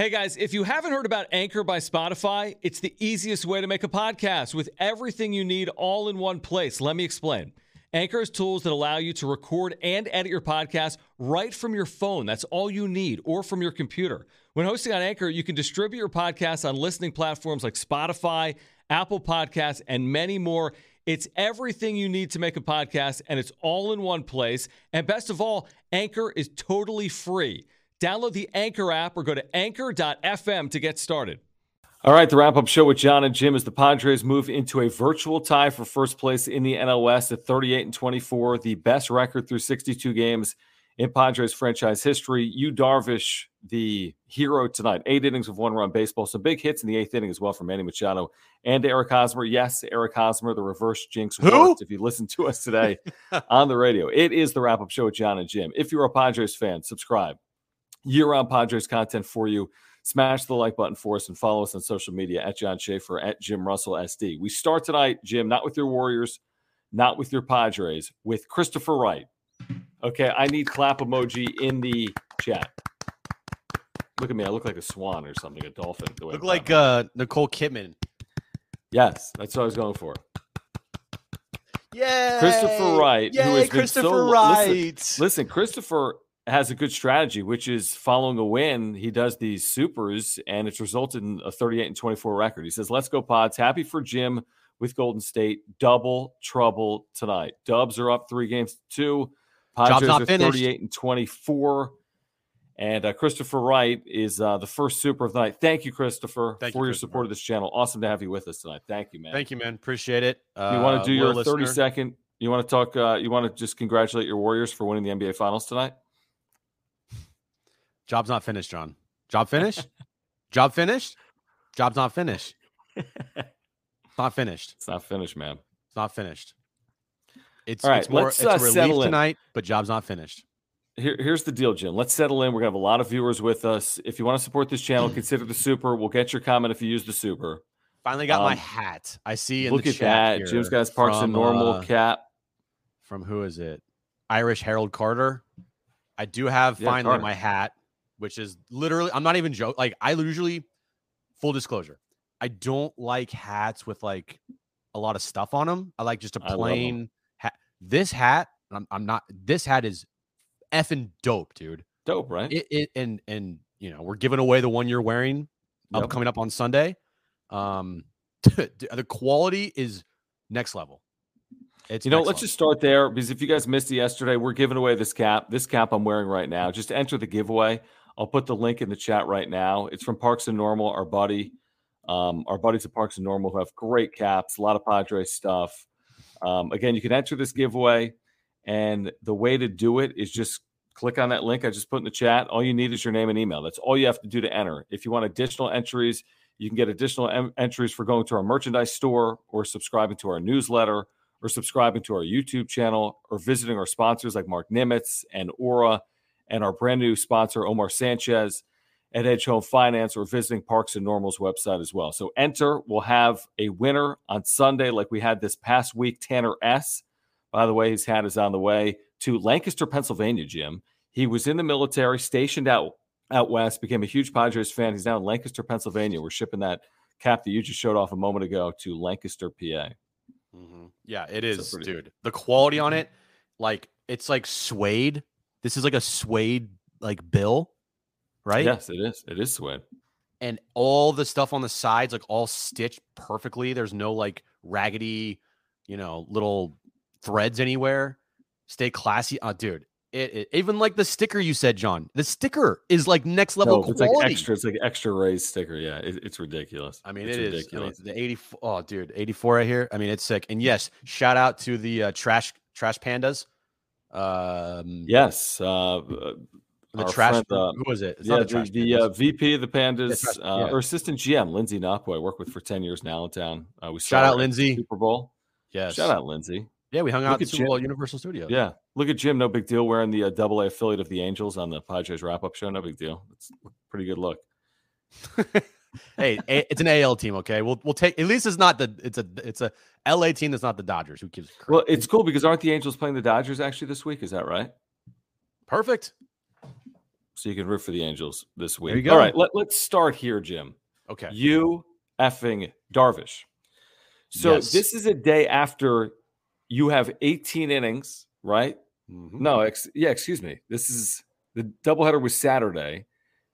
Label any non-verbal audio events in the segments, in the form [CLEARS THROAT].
Hey guys, if you haven't heard about Anchor by Spotify, it's the easiest way to make a podcast with everything you need all in one place. Let me explain. Anchor has tools that allow you to record and edit your podcast right from your phone. That's all you need, or from your computer. When hosting on Anchor, you can distribute your podcast on listening platforms like Spotify, Apple Podcasts, and many more. It's everything you need to make a podcast, and it's all in one place. And best of all, Anchor is totally free. Download the Anchor app or go to anchor.fm to get started. All right, the wrap up show with John and Jim as the Padres move into a virtual tie for first place in the NL West at 38 and 24, the best record through 62 games in Padres franchise history. Yu Darvish, the hero tonight, eight innings of one run baseball, some big hits in the eighth inning as well from Manny Machado and Eric Hosmer. Yes, Eric Hosmer, the reverse jinx Who? worked. If you listen to us today [LAUGHS] on the radio, it is the wrap up show with John and Jim. If you're a Padres fan, subscribe. Year round Padres content for you. Smash the like button for us and follow us on social media at John Schaefer, at Jim Russell SD. We start tonight, Jim, not with your Warriors, not with your Padres, with Christopher Wright. Okay, I need clap emoji in the chat. Look at me. I look like a swan or something, a dolphin. the way Look I'm like uh, Nicole Kidman. yes, that's what I was going for. Yeah, Christopher Wright, who has been Christopher so Wright. listen, listen, Christopher has a good strategy, which is following a win. He does these supers, and it's resulted in a 38 and 24 record. He says, "Let's go, Pods! Happy for Jim with Golden State. Double trouble tonight. Dubs are up three games to two. Padres not are 38 and 24." And uh, Christopher Wright is uh, the first super of the night. Thank you, Christopher, Thank for you, your Christopher. support of this channel. Awesome to have you with us tonight. Thank you, man. Thank you, man. Appreciate it. Uh, You want to do your 30 listener. second? You want to talk? Uh, you want to just congratulate your Warriors for winning the NBA Finals tonight? Job's not finished, John. Job finished? [LAUGHS] Job finished? Job's not finished. It's [LAUGHS] not finished. It's not finished, man. It's not finished. It's, All right, it's more let's, it's uh, settle in. tonight, but job's not finished. Here, here's the deal, Jim. Let's settle in. We're gonna have a lot of viewers with us. If you want to support this channel, consider the super. We'll get your comment if you use the super. Finally got my Um, hat. I see in Look the at chat that. here Jim's got his Parks and Normal uh, cap. From who is it? Irish Harold Carter. I do have Yeah, finally Carter. my hat, which is literally I'm not even joking. Like I usually full disclosure, I don't like hats with like a lot of stuff on them. I like just a I love 'em. plain hat. This hat, I'm, I'm not. This hat is effing dope, dude. Dope, right? It, it and and you know we're giving away the one you're wearing up coming up on Sunday. Um, [LAUGHS] the quality is next level. It's you know, let's level. just start there because if you guys missed it yesterday, we're giving away this cap. This cap I'm wearing right now. Just enter the giveaway. I'll put the link in the chat right now. It's from Parks and Normal, our buddy, um, our buddies at Parks and Normal who have great caps, a lot of Padres stuff. Um, again, you can enter this giveaway, and the way to do it is just click on that link I just put in the chat. All you need is your name and email. That's all you have to do to enter. If you want additional entries, you can get additional em- entries for going to our merchandise store or subscribing to our newsletter or subscribing to our YouTube channel or visiting our sponsors like Marc Nimetz and Ora and our brand new sponsor, Omar Sanchez at Edge Home Finance or visiting Parks and Normal's website as well. So enter. We'll have a winner on Sunday like we had this past week, Tanner S. By the way, his hat is on the way to Lancaster, Pennsylvania, Jim. He was in the military, stationed out out west, became a huge Padres fan. He's now in Lancaster, Pennsylvania. We're shipping that cap that you just showed off a moment ago to Lancaster, PA. Mhm. Yeah, It's a is, pretty- dude. The quality on it, like it's like suede. This is like a suede like bill, right? Yes, it is. It is suede. And all the stuff on the sides, like all stitched perfectly. There's no like raggedy, you know, little threads anywhere. Stay classy. Oh, dude. It, it even like the sticker you said, John. The sticker is like next level No, it's like extra. It's like extra raised sticker. Yeah, it, it's ridiculous. I mean, it's it is. I mean, ridiculous. the 84. Oh, dude, 84 right here. I mean, it's sick. And yes, shout out to the uh, trash trash pandas. Um, Yes, uh, uh, The trash. friend, uh, who was it? It's yeah, not the, trash the Pandas. uh, VP of the Pandas, trash- uh, yeah. or assistant GM, Lindsay Knopp, I work with for 10 years now in Allentown. Uh, we Shout out, the Lindsay. Super Bowl. yes. Shout out, Lindsay. Yeah, we hung out Look at at Super Bowl at Universal Studios. Yeah. Look at Jim. No big deal wearing the uh, double A affiliate of the Angels on the Padres wrap up show. No big deal. It's a pretty good look. [LAUGHS] hey, a- it's an AL team. Okay, we'll we'll take. At least it's not the. It's a it's a LA team that's not the Dodgers. Who gives? crap? Well, it's cool because aren't the Angels playing the Dodgers actually this week? Is that right? perfect. So you can root for the Angels this week. you All go. right. Let, let's start here, Jim. Okay. Yu effing Darvish. So Yes. this is a day after you have 18 innings, right? Mhm. No, ex- yeah, excuse me. This is the doubleheader was Saturday.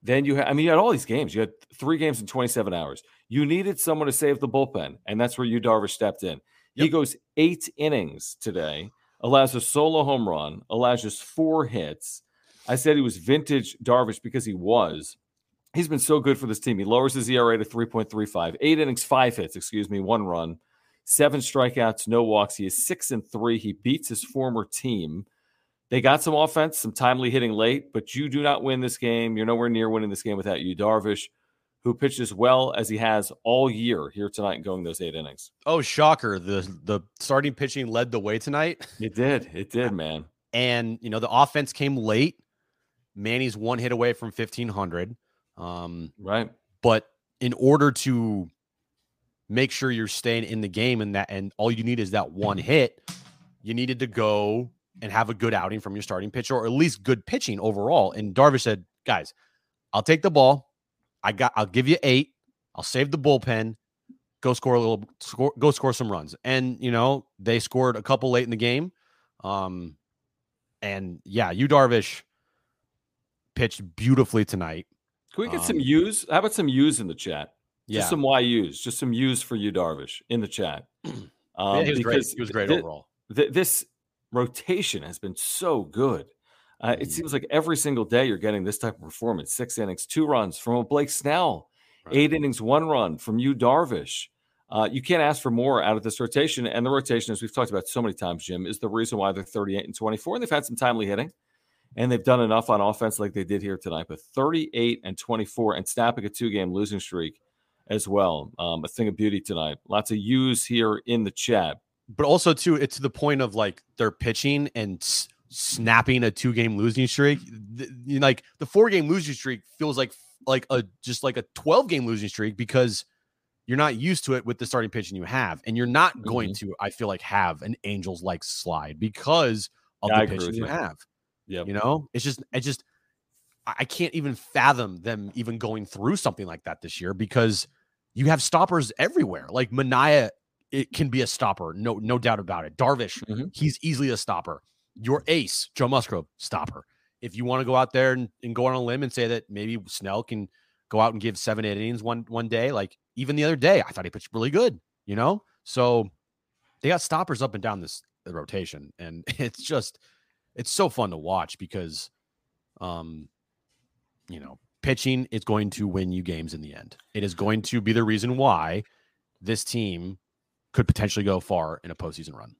Then you had, I mean, you had all these games. You had three games in 27 hours. You needed someone to save the bullpen, and that's where Yu Darvish stepped in. He goes eight innings today, allows a solo home run, allows just four hits. I said he was vintage Darvish because he was. He's been so good for this team. He lowers his ERA to 3.35, eight innings, five hits, excuse me, one run, seven strikeouts, no walks. He is six and three. He beats his former team. They got some offense, some timely hitting late, but you do not win this game. You're nowhere near winning this game without Yu, Darvish, who pitched as well as he has all year here tonight going those eight innings. Oh, shocker! The the starting pitching led the way tonight, It did. It did, man. and you know the offense came late. Manny's one hit away from fifteen hundred. Um, Right. but in order to make sure you're staying in the game and that and all you need is that one [CLEARS THROAT] hit you needed to go and have a good outing from your starting pitcher or at least good pitching overall and darvish said guys i'll take the ball i got i'll give you eight i'll save the bullpen go score a little score go score some runs and you know they scored a couple late in the game um and yeah Yu darvish pitched beautifully tonight Can we get some Um, U's? How about some U's in the chat? yeah Just some YU's, just some U's for Yu, Darvish, in the chat. [CLEARS THROAT] Um, yeah, he was great. He was great thi- overall. th- this rotation has been so good. Uh, It Mhm. seems like every single day you're getting this type of performance: six innings, two runs from a Blake Snell, Right. eight innings, one run from Yu, Darvish. Uh, you can't ask for more out of this rotation. And the rotation, as we've talked about so many times, Jim, is the reason why they're 38 and 24. And they've had some timely hitting, and they've done enough on offense like they did here tonight. But 38 and 24, and snapping a two-game losing streak as well. Um, a thing of beauty tonight. Lots of U's here in the chat. But also too, it's to the point of like they're pitching and s- snapping a two game losing streak. Th- you know, like the four game losing streak feels like like a just like a 12 game losing streak because you're not used to it with the starting pitching you have. And you're not going Mm-hmm. to, I feel like, have an Angels like slide because of Yeah, the pitching you have. Yeah, You know, it's just, I just, I I can't even fathom them even going through something like that this year because you have stoppers everywhere. Like Manaea, it can be a stopper, no, no doubt about it. Darvish, Mhm. he's easily a stopper. Your ace, Joe Musgrove, stopper. If you want to go out there and, and go on a limb and say that maybe Snell can go out and give seven eight innings one one day, like even the other day, I thought he pitched really good. You know, so they got stoppers up and down this rotation, and [LAUGHS] it's just it's so fun to watch because, um, you know, pitching is going to win you games in the end. It is going to be the reason why this team could potentially go far in a postseason run.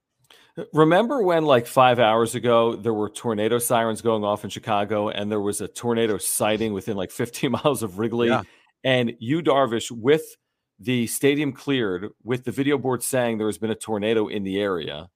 Remember when, like five hours ago, there were tornado sirens going off in Chicago, and there was a tornado sighting within like [LAUGHS] 15 miles of Wrigley, Yeah. and Yu Darvish with the stadium cleared, with the video board saying there has been a tornado in the area,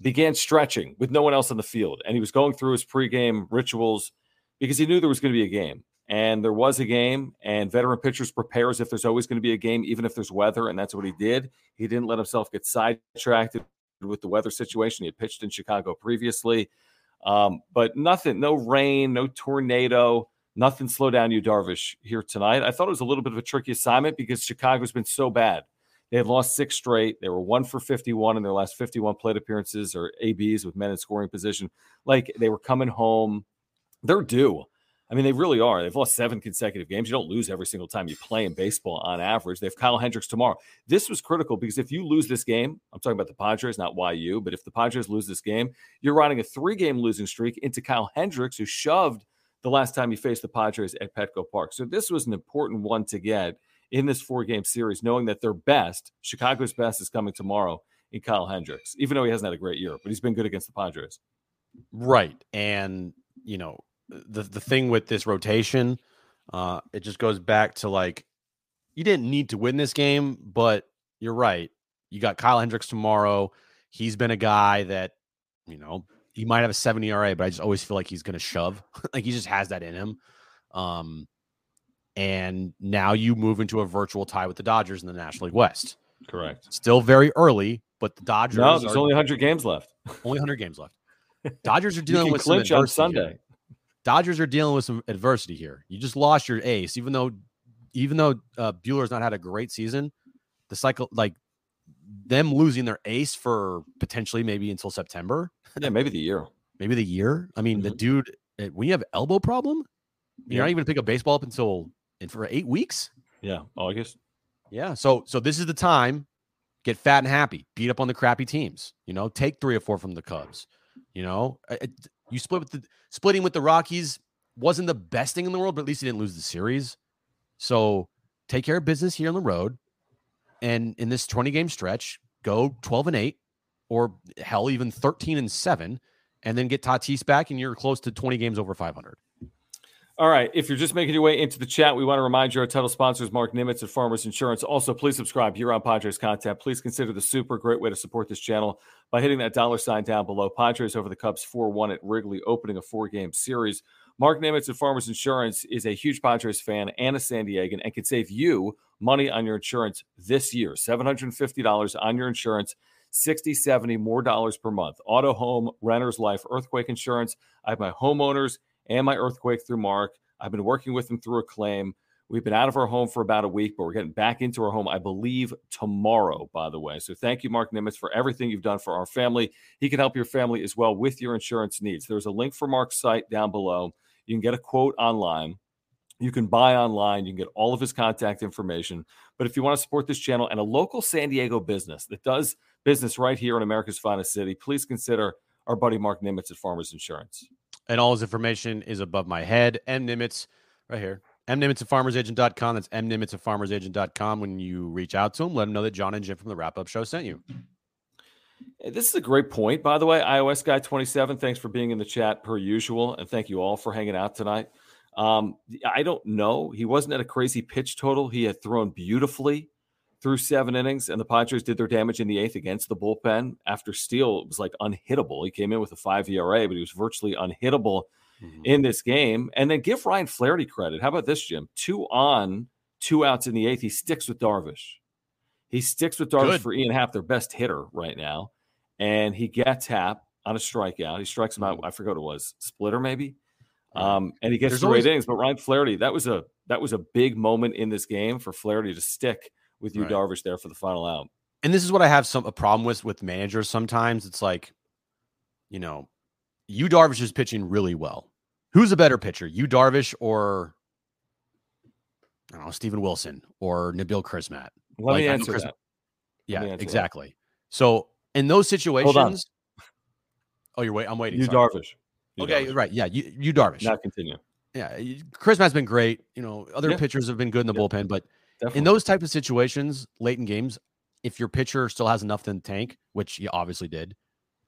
began stretching with no one else on the field, and he was going through his pregame rituals because he knew there was going to be a game, and there was a game, and veteran pitchers prepare as if there's always going to be a game, even if there's weather, and that's what he did. He didn't let himself get sidetracked with the weather situation. He had pitched in Chicago previously, um, but nothing, no rain, no tornado, nothing slow down Yu, Darvish, here tonight. I thought it was a little bit of a tricky assignment because Chicago's been so bad. They had lost six straight. They were one for 51 in their last 51 plate appearances or ABs with men in scoring position. Like they were coming home. They're due. I mean, they really are. They've lost seven consecutive games. You don't lose every single time you play in baseball on average. They have Kyle Hendricks tomorrow. This was critical because if you lose this game, I'm talking about the Padres, not YU, but if the Padres lose this game, you're riding a three game losing streak into Kyle Hendricks, who shoved the last time you faced the Padres at Petco Park. So this was an important one to get in this four game series, knowing that their best, Chicago's best, is coming tomorrow in Kyle Hendricks, even though he hasn't had a great year, but he's been good against the Padres. Right. And, you know, the the thing with this rotation, uh, it just goes back to like you didn't need to win this game, but you're right. You got Kyle Hendricks tomorrow. He's been a guy that, you know, he might have a 70 ERA, but I just always feel like he's going to shove. [LAUGHS] like he just has that in him. Um, and now you move into a virtual tie with the Dodgers in the National League West. Correct. Still very early, but the Dodgers. No, there's are, only 100 games left. only 100 games left. [LAUGHS] Dodgers are dealing with clinch on Sunday. Here. Dodgers are dealing with some adversity here. You just lost your ace, even though, even though uh, Buehler's not had a great season. The cycle, like them losing their ace for potentially maybe until September. Yeah, maybe the year. [LAUGHS] Maybe the year. I mean, mm-hmm. the dude, eh, when you have elbow problem, you're yeah. not even pick a baseball up until in for eight weeks. Yeah, August. Yeah. So so this is the time. Get fat and happy. Beat up on the crappy teams. You know, take three or four from the Cubs. You know, you split with the splitting with the Rockies wasn't the best thing in the world, but at least you didn't lose the series. So take care of business here on the road. And in this 20 game stretch, go 12 and 8, or hell, even 13 and 7, and then get Tatis back, and you're close to 20 games over 500. All right. If you're just making your way into the chat, we want to remind you our title sponsors, Marc Nimetz at Farmers Insurance. Also, please subscribe here on Padres content. Please consider the super great way to support this channel by hitting that dollar sign down below. Padres over the Cubs 4 1 at Wrigley, opening a four game series. Marc Nimetz at Farmers Insurance is a huge Padres fan and a San Diegan and can save you money on your insurance this year $750 on your insurance. 60, 70 more dollars per month. Auto, home, renter's life, earthquake insurance. I have my homeowners and my earthquake through Mark. I've been working with him through a claim. We've been out of our home for about a week, but we're getting back into our home, I believe, tomorrow, by the way. So thank you, Marc Nimetz, for everything you've done for our family. He can help your family as well with your insurance needs. There's a link for Mark's site down below. You can get a quote online. You can buy online. You can get all of his contact information. But if you want to support this channel and a local San Diego business that does business right here in America's finest city, please consider our buddy Marc Nimetz at Farmers Insurance and all his information is above my head. M Nimetz, right here. M Nimetz at farmersagent.com. That's M Nimetz at farmersagent.com. When you reach out to him, let him know that John and Jim from the wrap up show sent you. This is a great point, by the way. iOS guy 27, thanks for being in the chat per usual. And thank you all for hanging out tonight. Um, I don't know. He wasn't at a crazy pitch total. He had thrown beautifully through seven innings, and the Padres did their damage in the eighth against the bullpen. After Steele was like unhittable. He came in with a five ERA, but he was virtually unhittable mm-hmm. in this game. And then give Ryan Flaherty credit. How about this, Jim? Two on, two outs in the eighth. He sticks with Darvish. He sticks with Darvish Good. for Ian Happ, their best hitter right now. And he gets Happ on a strikeout. He strikes him out. Mm-hmm. I forgot what it was, splitter maybe. Um, and he gets There's three always- innings. But Ryan Flaherty, that was a that was a big moment in this game for Flaherty to stick with you right. Darvish there for the final out. And this is what I have some a problem with with managers sometimes. It's like, you know, Yu Darvish is pitching really well. Who's a better pitcher, Yu Darvish or I don't know, Steven Wilson or Nabil Crismatt? Let like, me answer Chris, that. Yeah, exactly. That. So in those situations, oh, you're waiting. I'm waiting. You sorry. Darvish. You okay, Darvish. right. Yeah, you Yu Darvish. Now continue. Yeah, Crismatt's been great. You know, other yeah. pitchers have been good in the yeah. bullpen, but Definitely. In those type of situations, late in games, if your pitcher still has enough in the tank, which he obviously did,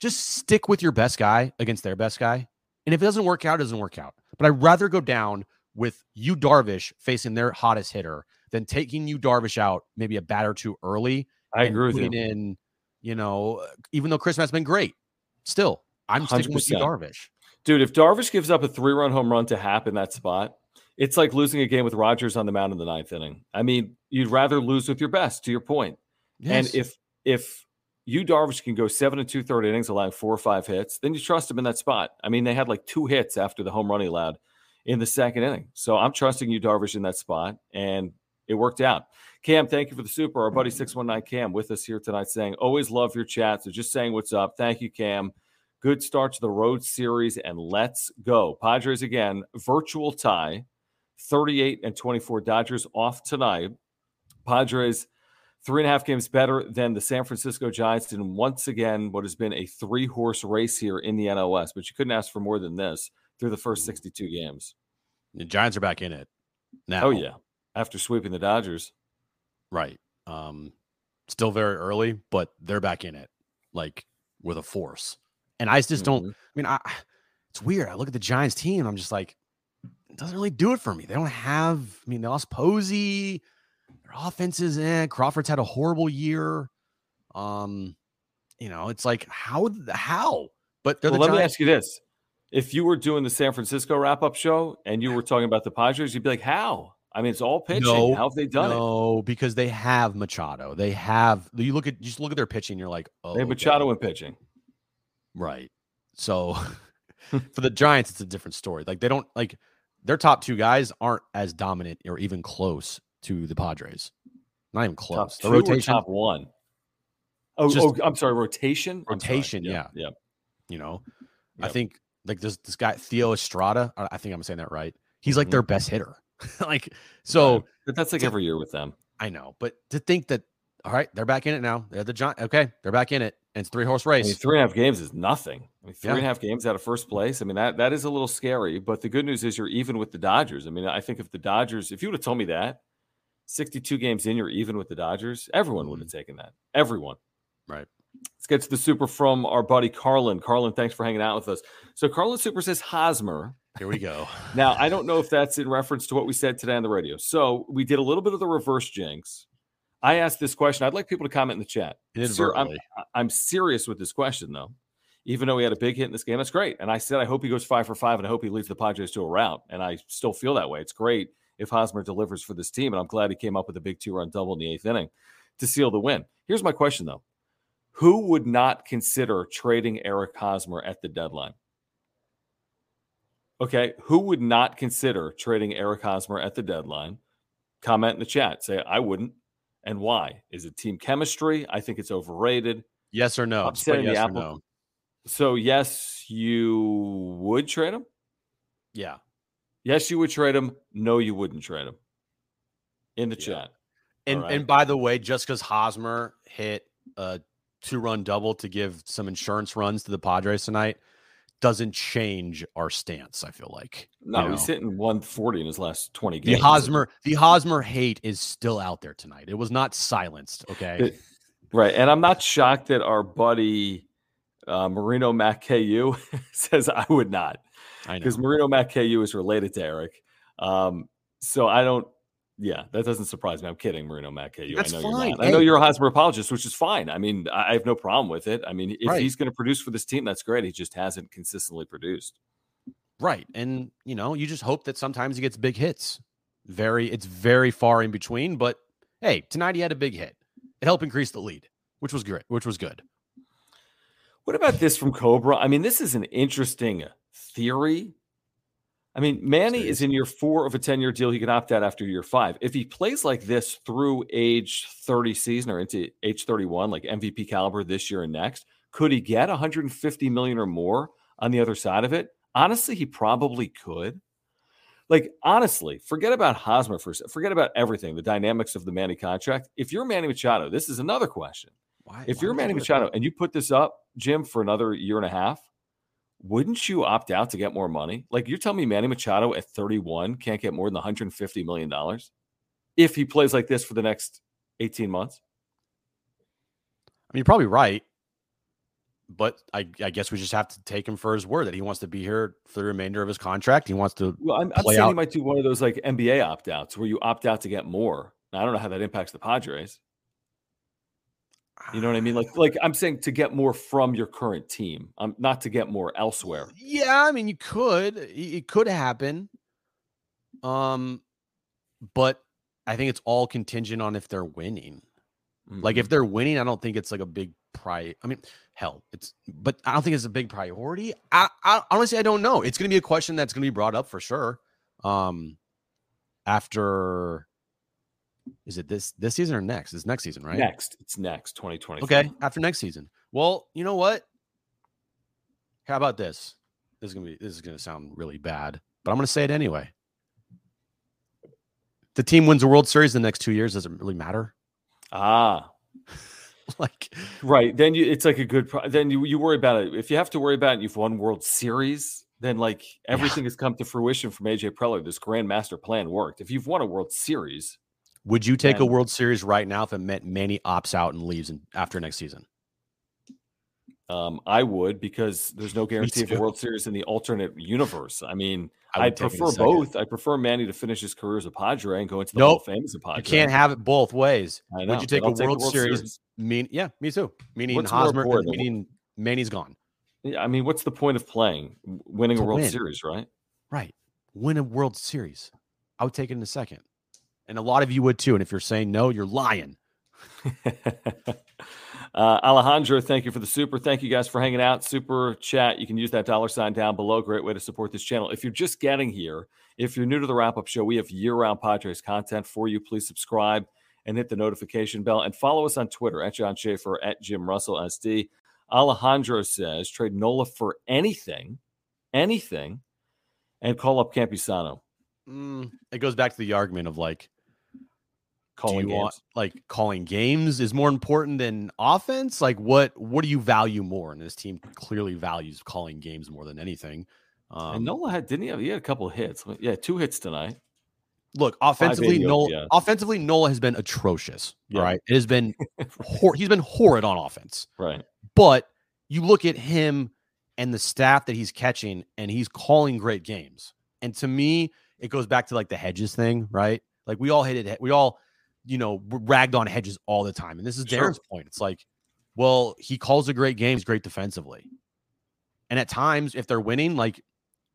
just stick with your best guy against their best guy. And if it doesn't work out, it doesn't work out. But I'd rather go down with Yu Darvish facing their hottest hitter than taking Yu Darvish out maybe a bat or two early. I agree with you. In, you know, even though Chris has been great, still, I'm sticking 100%. with Yu Darvish. Dude, if Darvish gives up a three run home run to Happ in that spot, it's like losing a game with Rogers on the mound in the ninth inning. I mean, you'd rather lose with your best, to your point. Yes. And if if Yu Darvish can go seven and two third innings, allowing four or five hits, then you trust him in that spot. I mean, they had like two hits after the home run he allowed in the second inning. So I'm trusting Yu Darvish in that spot, and it worked out. Cam, thank you for the super. Our buddy 619 Cam with us here tonight saying, always love your chat. So just saying what's up. Thank you, Cam. Good start to the road series, and let's go. Padres again, virtual tie 38 and 24. Dodgers off tonight. Padres three and a half games better than the San Francisco Giants. And once again, what has been a three horse race here in the NOS, but you couldn't ask for more than this through the first 62 games. The Giants are back in it now. Oh, yeah. After sweeping the Dodgers. Right. Um, still very early, but they're back in it like with a force. And I just mm-hmm. don't, I mean, I, it's weird. I look at the Giants team, I'm just like, doesn't really do it for me. They don't have. I mean, they lost Posey. Their offense is in. Crawford's had a horrible year. Um, you know, it's like how how. But well, the let Giants. me ask you this: If you were doing the San Francisco wrap up show and you were talking about the Padres, you'd be like, how? I mean, it's all pitching. No, How have they done no, it? No, because they have Machado. They have. You look at just look at their pitching. You're like, oh, they have Machado in pitching, right? So [LAUGHS] [LAUGHS] for the Giants, it's a different story. Like they don't like their top two guys aren't as dominant or even close to the Padres. Not even close. Top the rotation, top one. Oh, just, oh, I'm sorry, rotation. Rotation, sorry. yeah, yeah. You know, yep. I think like this this guy Thairo Estrada. I think I'm saying that right. He's like mm-hmm. their best hitter. [LAUGHS] like so yeah, that's like to, every year with them. I know, but to think that all right, they're back in it now. They're the giant. Okay, they're back in it, it's three horse race. I mean, three and a half games is nothing. I mean, three yeah. and a half games out of first place. I mean, that that is a little scary. But the good news is you're even with the Dodgers. I mean, I think if the Dodgers, if you would have told me that 62 games in, you're even with the Dodgers, everyone would have mm-hmm. taken that. Everyone. Right. Let's get to the super from our buddy Carlin. Carlin, thanks for hanging out with us. So Carlin Super says Hosmer here we go. now, I don't know if that's in reference to what we said today on the radio. So we did a little bit of the reverse jinx. I asked this question. I'd like people to comment in the chat. I'm, I'm serious with this question, though. Even though he had a big hit in this game, that's great. And I said, I hope he goes five for five, and I hope he leads the Padres to a rout. And I still feel that way. It's great if Hosmer delivers for this team. And I'm glad he came up with a big two run double in the eighth inning to seal the win. Here's my question, though Who would not consider trading Eric Hosmer at the deadline? Okay, who would not consider trading Eric Hosmer at the deadline? Comment in the chat. Say I wouldn't, and why? Is it team chemistry? I think it's overrated. Yes or no? Upsetting yes the apple. No. So yes, you would trade him. Yeah. Yes, you would trade him. No, you wouldn't trade him. In the yeah. chat. And right. and by the way, just because Hosmer hit a two run double to give some insurance runs to the Padres tonight doesn't change our stance. I feel like no, you know? he's hitting 140 in his last 20 games. The Hosmer, the Hosmer hate is still out there tonight. It was not silenced. Okay, it, right. And I'm not shocked that our buddy uh, Marino MacKU [LAUGHS] says I would not, because Marino MacKU is related to Eric. Um, so I don't yeah, that doesn't surprise me. I'm kidding, Marino MacKU. That's I know fine. You're not. I know you're a Hosmer apologist, which is fine. I mean, I have no problem with it. I mean, if right. he's going to produce for this team, that's great. He just hasn't consistently produced. Right. And, you know, you just hope that sometimes he gets big hits. Very, it's very far in between. But hey, tonight he had a big hit. It helped increase the lead, which was great, which was good. What about this from Cobra? I mean, this is an interesting theory I mean, Manny is in year four of a 10 year deal. He can opt out after year five. If he plays like this through age 30 season or into age 31, like MVP caliber this year and next, could he get 150 million or more on the other side of it? Honestly, he probably could. Like, honestly, forget about Hosmer for a second. forget about everything, the dynamics of the Manny contract. If you're Manny Machado, this is another question. Why, if why you're Manny Machado and you put this up, Jim, for another year and a half, wouldn't you opt out to get more money? Like you're telling me Manny Machado at 31 can't get more than 150 million dollars if he plays like this for the next 18 months? I mean, you're probably right. But I, I, guess we just have to take him for his word that he wants to be here for the remainder of his contract. He wants to. Well, I'm, I'm saying out. he might do one of those like NBA opt outs where you opt out to get more. I don't know how that impacts the Padres. You know what I mean? Like, like I'm saying to get more from your current team, um, not to get more elsewhere. Yeah, I mean, you could. It could happen. Um, but I think it's all contingent on if they're winning. Mm-hmm. Like, if mm-hmm. they're winning, I don't think it's like a big price. I mean, hell, it's, but I don't think it's a big priority. I, I honestly, I don't know. It's going to be a question that's going to be brought up for sure. Um, after is it this this season or next? It's next season, right? Next. It's next 2020. Okay, after next season. Well, you know what? How about this? This is gonna be this is gonna sound really bad, but I'm gonna say it anyway. The team wins a World Series the next two years. Does not really matter? Ah, [LAUGHS] like right. Then you it's like a good. Pro- then you you worry about it. If you have to worry about it, you've won World Series. Then like everything yeah. has come to fruition from AJ Preller. This grand master plan worked. If you've won a World Series, would you take and, a World Series right now if it meant Manny opts out and leaves in, after next season? Um, I would because there's no [LAUGHS] guarantee of a. World Series in the alternate universe. I mean, I I'd take it in a prefer both. I prefer Manny to finish his career as a Padre and go into the Nope. Hall of Fame as a Padre. You can't have it both ways. I Would you take a a I'll take the World, Series? Mean yeah, me too. Meaning What's Hosmer, meaning Manny's gone. Yeah, I mean, what's the point of playing? Winning To a World win. Series, right? Right. Win a World Series. I would take it in a second. And a lot of you would too. And if you're saying no, you're lying. [LAUGHS] uh, Alejandro, thank you for the super. Thank you guys for hanging out. Super chat. You can use that dollar sign down below. Great way to support this channel. If you're just getting here, if you're new to the wrap up show, we have year round Padres content for you. Please subscribe and hit the notification bell and follow us on Twitter at John Schaefer at Jim Russell SD. Alejandro says trade Nola for anything, anything, and call up Campusano. Mm, it goes back to the argument of like, Calling you want games. like calling games is more important than offense? Like what what do you value more? And this team clearly values calling games more than anything. Um, and Nola had didn't he have he had a couple of hits? Yeah, two hits tonight. look, offensively, 580 Nola OPS. offensively, Nola has been atrocious. Yeah. Right. It has been [LAUGHS] hor- he's been horrid on offense. Right. But you look at him and the staff that he's catching, and he's calling great games. And to me, it goes back to like the hedges thing, right? Like we all hated, we all, you know, ragged on hedges all the time. And this is Sure. Darren's point. It's like, well, he calls a great game, he's great defensively. And at times, if they're winning, like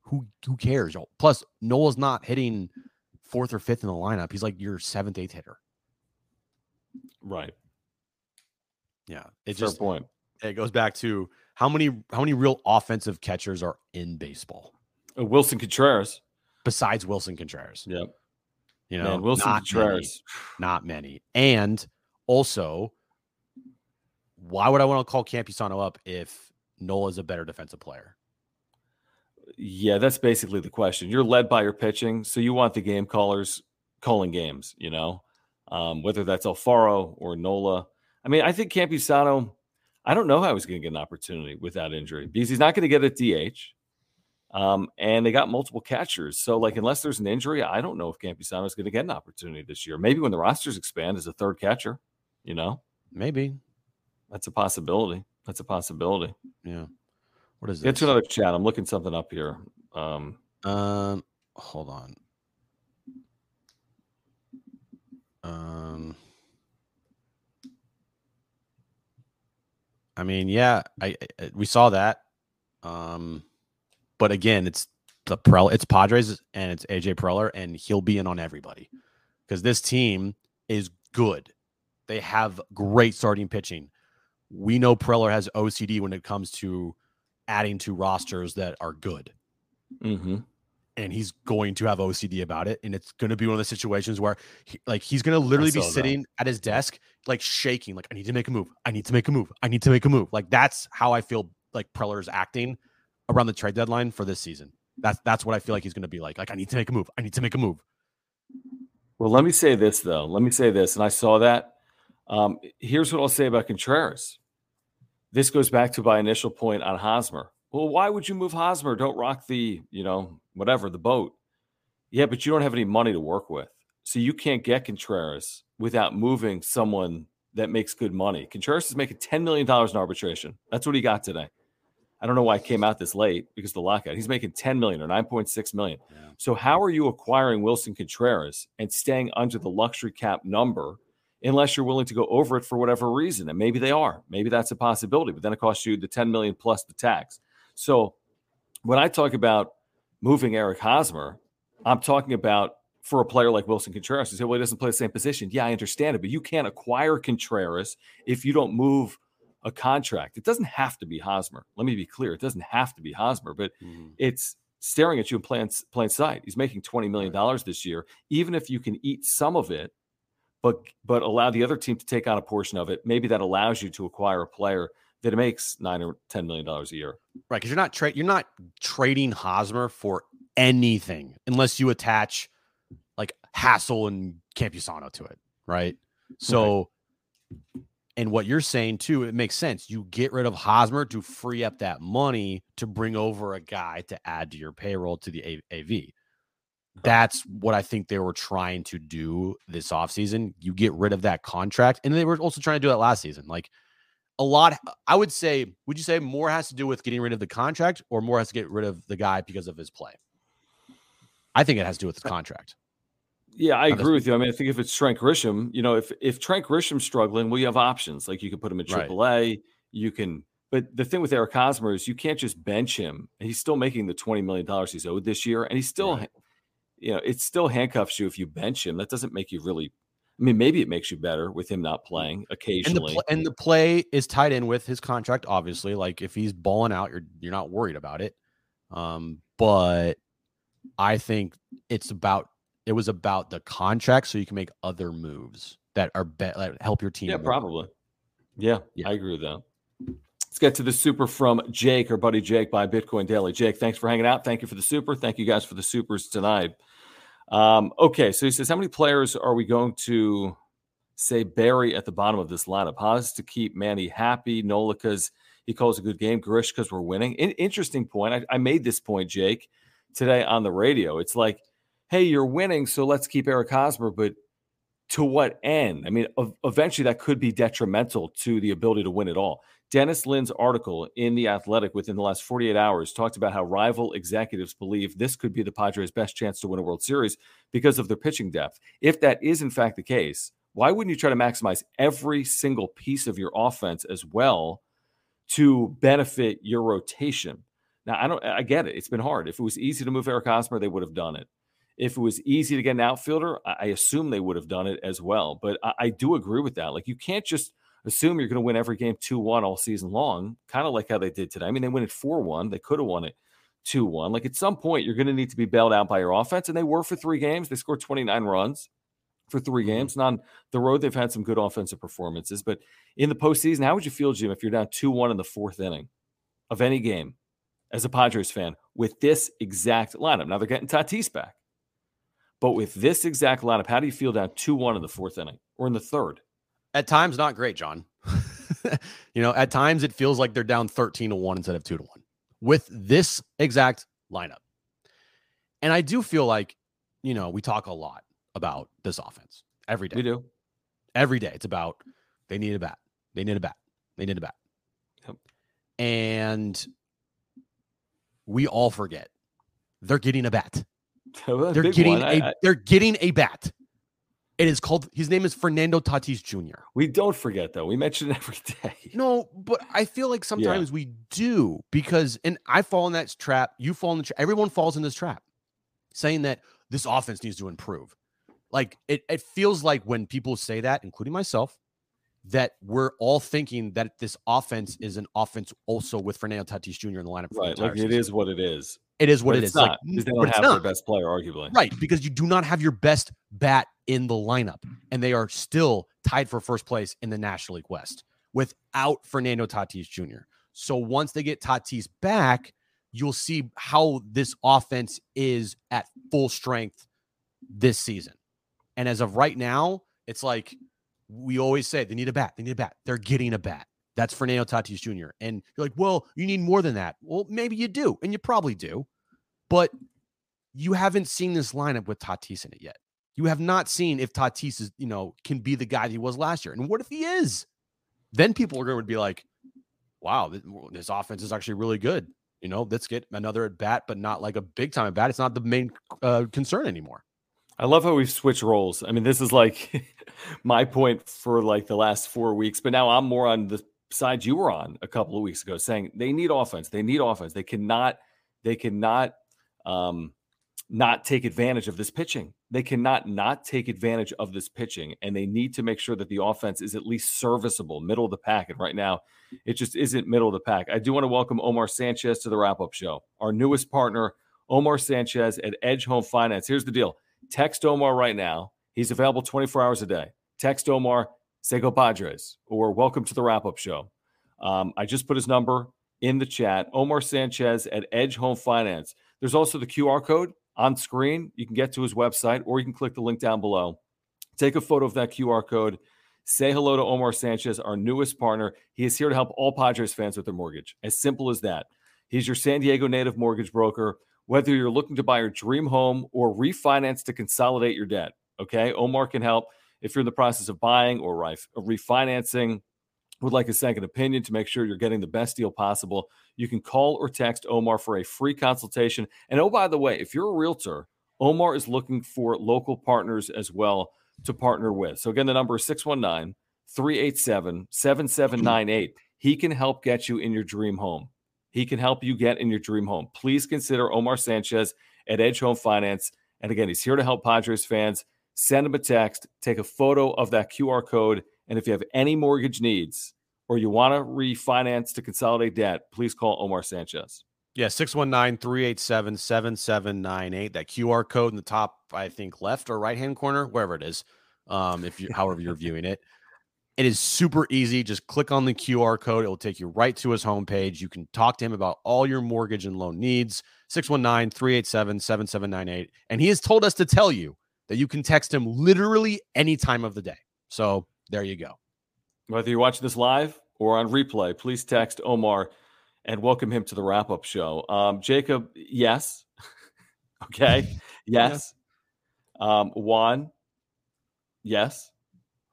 who who cares? Plus, Noel's not hitting fourth or fifth in the lineup. He's like your seventh, eighth hitter. Right. Yeah. It Fair just point. it goes back to how many how many real offensive catchers are in baseball Uh, Willson Contreras. besides Willson Contreras. Yep. You know, Man, Wilson not Contreras. many, not many. And also, why would I want to call Campusano up if Nola is a better defensive player? Yeah, that's basically the question. You're led by your pitching, so you want the game callers calling games, you know, um, whether that's Alfaro or Nola. I mean, I think Campusano, I don't know how he's going to get an opportunity with that injury because he's not going to get a DH. Um, and they got multiple catchers. So, like, unless there's an injury, I don't know if Campusano is going to get an opportunity this year. Maybe when the rosters expand as a third catcher, you know, Maybe. that's a possibility. That's a possibility. Yeah. What is Get this? to another chat. I'm looking something up here. Um, Um, hold on. Um, I mean, yeah, I, I we saw that. Um, but again, it's the Prel, it's Padres and it's AJ Preller, and he'll be in on everybody because this team is good. They have great starting pitching. We know Preller has OCD when it comes to adding to rosters that are good mhm. and he's going to have OCD about it. And it's going to be one of the situations where, he, like, he's going to literally be that. sitting at his desk, like shaking, like, I need to make a move. I need to make a move. I need to make a move. Like, that's how I feel like Preller is acting around the trade deadline for this season. That's that's what I feel like he's going to be like. Like, I need to make a move. I need to make a move. Well, let me say this though. Let me say this, and I saw that. Um, here's what I'll say about Contreras. This goes back to my initial point on Hosmer. Well, why would you move Hosmer? Don't rock the, you know, whatever the boat. Yeah, but you don't have any money to work with, so you can't get Contreras without moving someone that makes good money. Contreras is making ten million dollars in arbitration. That's what he got today. I don't know why it came out this late because the lockout. He's making 10 million or 9.6 million. So how are you acquiring Willson Contreras and staying under the luxury cap number unless you're willing to go over it for whatever reason? And maybe they are. Maybe that's a possibility, but then it costs you the 10 million plus the tax. So when I talk about moving Eric Hosmer, I'm talking about for a player like Willson Contreras. You say, well, he doesn't play the same position. Yeah, I understand it, but you can't acquire Contreras if you don't move a contract. It doesn't have to be Hosmer. Let me be clear. It doesn't have to be Hosmer, but mm-hmm. it's staring at you in plain, plain sight. He's making $20 million this year. Even if you can eat some of it, but but allow the other team to take on a portion of it, maybe that allows you to acquire a player that makes nine or ten million dollars a year. Right, because you're not tra- you're not trading Hosmer for anything unless you attach like Hassell and Campusano to it, right? So, and what you're saying too, it makes sense. You get rid of Hosmer to free up that money to bring over a guy to add to your payroll to the AV. That's what I think they were trying to do this offseason. You get rid of that contract. And they were also trying to do that last season. Like, a lot. I would say, would you say more has to do with getting rid of the contract, or more has to get rid of the guy because of his play? I think it has to do with the contract. Yeah, I agree with you. I mean, I think if it's Trent Grisham, you know, if if Trent Grisham's struggling, well, you have options. Like you can put him in AAA. Right. You can, but the thing with Eric Hosmer is you can't just bench him. He's still making the twenty million dollars he's owed this year, and he's still, right. you know, it still handcuffs you if you bench him. That doesn't make you really. I mean, maybe it makes you better with him not playing occasionally. And the, and the play is tied in with his contract, obviously. Like if he's balling out, you're you're not worried about it. Um, but I think it's about it was about the contract so you can make other moves that are be- that help your team. Yeah, more. probably. Yeah, yeah, I agree with that. Let's get to the super from Jake, our buddy Jake by Bitcoin Daily. Jake, thanks for hanging out. Thank you for the super. Thank you guys for the supers tonight. Um, okay, so he says, how many players are we going to say Barry at the bottom of this lineup? Haas to keep Manny happy, Nola because he calls a good game, Grish because we're winning. In- interesting point. I-, I made this point, Jake, today on the radio. It's like hey, you're winning, so let's keep Eric Hosmer, but to what end? I mean, eventually that could be detrimental to the ability to win it all. Dennis Lin's article in The Athletic within the last 48 hours talked about how rival executives believe this could be the Padres' best chance to win a World Series because of their pitching depth. If that is in fact the case, why wouldn't you try to maximize every single piece of your offense as well to benefit your rotation? Now, I don't I get it. It's been hard. If it was easy to move Eric Hosmer, they would have done it. If it was easy to get an outfielder, I assume they would have done it as well. But I, I do agree with that. Like you can't just assume you're going to win every game 2 1 all season long, kind of like how they did today. I mean, they win it 4 1. They could have won it 2 1. Like at some point, you're going to need to be bailed out by your offense. And they were for three games. They scored 29 runs for three mm-hmm. games. And on the road, they've had some good offensive performances. But in the postseason, how would you feel, Jim, if you're down 2 1 in the fourth inning of any game as a Padres fan with this exact lineup? Now they're getting Tatis back. But with this exact lineup, how do you feel down 2 1 in the fourth inning or in the third? At times, not great, John. [LAUGHS] you know, at times it feels like they're down 13 to 1 instead of 2 to 1 with this exact lineup. And I do feel like, you know, we talk a lot about this offense every day. We do. Every day. It's about they need a bat. They need a bat. They need a bat. Yep. And we all forget they're getting a bat. [LAUGHS] they're getting one. a I, they're getting a bat. It is called his name is Fernando Tatis Jr. We don't forget though. We mention it [LAUGHS] every day. No, but I feel like sometimes yeah. we do because and I fall in that trap. You fall in the trap. Everyone falls in this trap, saying that this offense needs to improve. Like it, it feels like when people say that, including myself, that we're all thinking that this offense is an offense also with Fernando Tatis Jr. in the lineup. right, like it is what it is. It is what but it is. Not, like, they don't have their best player, arguably. Right, because you do not have your best bat in the lineup, and they are still tied for first place in the National League West without Fernando Tatis Jr. So once they get Tatis back, you'll see how this offense is at full strength this season. And as of right now, it's like we always say they need a bat. They need a bat. They're getting a bat. That's Fernando Tatis Jr. And you're like, well, you need more than that. Well, maybe you do, and you probably do, but you haven't seen this lineup with Tatis in it yet. You have not seen if Tatis is, you know, can be the guy he was last year. And what if he is? Then people are going to be like, wow, this, offense is actually really good. You know, let's get another at bat, but not like a big time at bat. It's not the main uh, concern anymore. I love how we've switched roles. I mean, this is like [LAUGHS] my point for like the last four weeks, but now I'm more on the side you were on a couple of weeks ago, saying they need offense. They need offense. They cannot, they cannot um, not take advantage of this pitching. They cannot not take advantage of this pitching, and they need to make sure that the offense is at least serviceable, middle of the pack. And right now, it just isn't middle of the pack. I do want to welcome Omar Sanchez to the wrap up show, our newest partner, Omar Sanchez at Edge Home Finance. Here's the deal Text Omar right now. He's available 24 hours a day. Text Omar, say go Padres, or welcome to the wrap up show. Um, I just put his number in the chat. Omar Sanchez at Edge Home Finance. There's also the QR code on screen. You can get to his website, or you can click the link down below. Take a photo of that QR code. Say hello to Omar Sanchez, our newest partner. He is here to help all Padres fans with their mortgage. As simple as that. He's your San Diego native mortgage broker whether you're looking to buy your dream home or refinance to consolidate your debt. Okay. Omar can help if you're in the process of buying or refinancing would like a second opinion to make sure you're getting the best deal possible, you can call or text Omar for a free consultation. And oh, by the way, if you're a realtor, Omar is looking for local partners as well to partner with. So again, the number is 619 387 7798. He can help get you in your dream home. He can help you get in your dream home. Please consider Omar Sanchez at Edge Home Finance. And again, he's here to help Padres fans. Send him a text, take a photo of that QR code. And if you have any mortgage needs or you want to refinance to consolidate debt, please call Omar Sanchez. Yeah, 619 387 7798. That QR code in the top, I think, left or right hand corner, wherever it is, um, if you, however you're viewing it. It is super easy. Just click on the QR code. It will take you right to his homepage. You can talk to him about all your mortgage and loan needs. 619 387 7798. And he has told us to tell you that you can text him literally any time of the day. So there you go. Whether you're watching this live or on replay, please text Omar and welcome him to the wrap up show. Um, Jacob, yes. [LAUGHS] okay. [LAUGHS] Yes. Um, Juan, yes.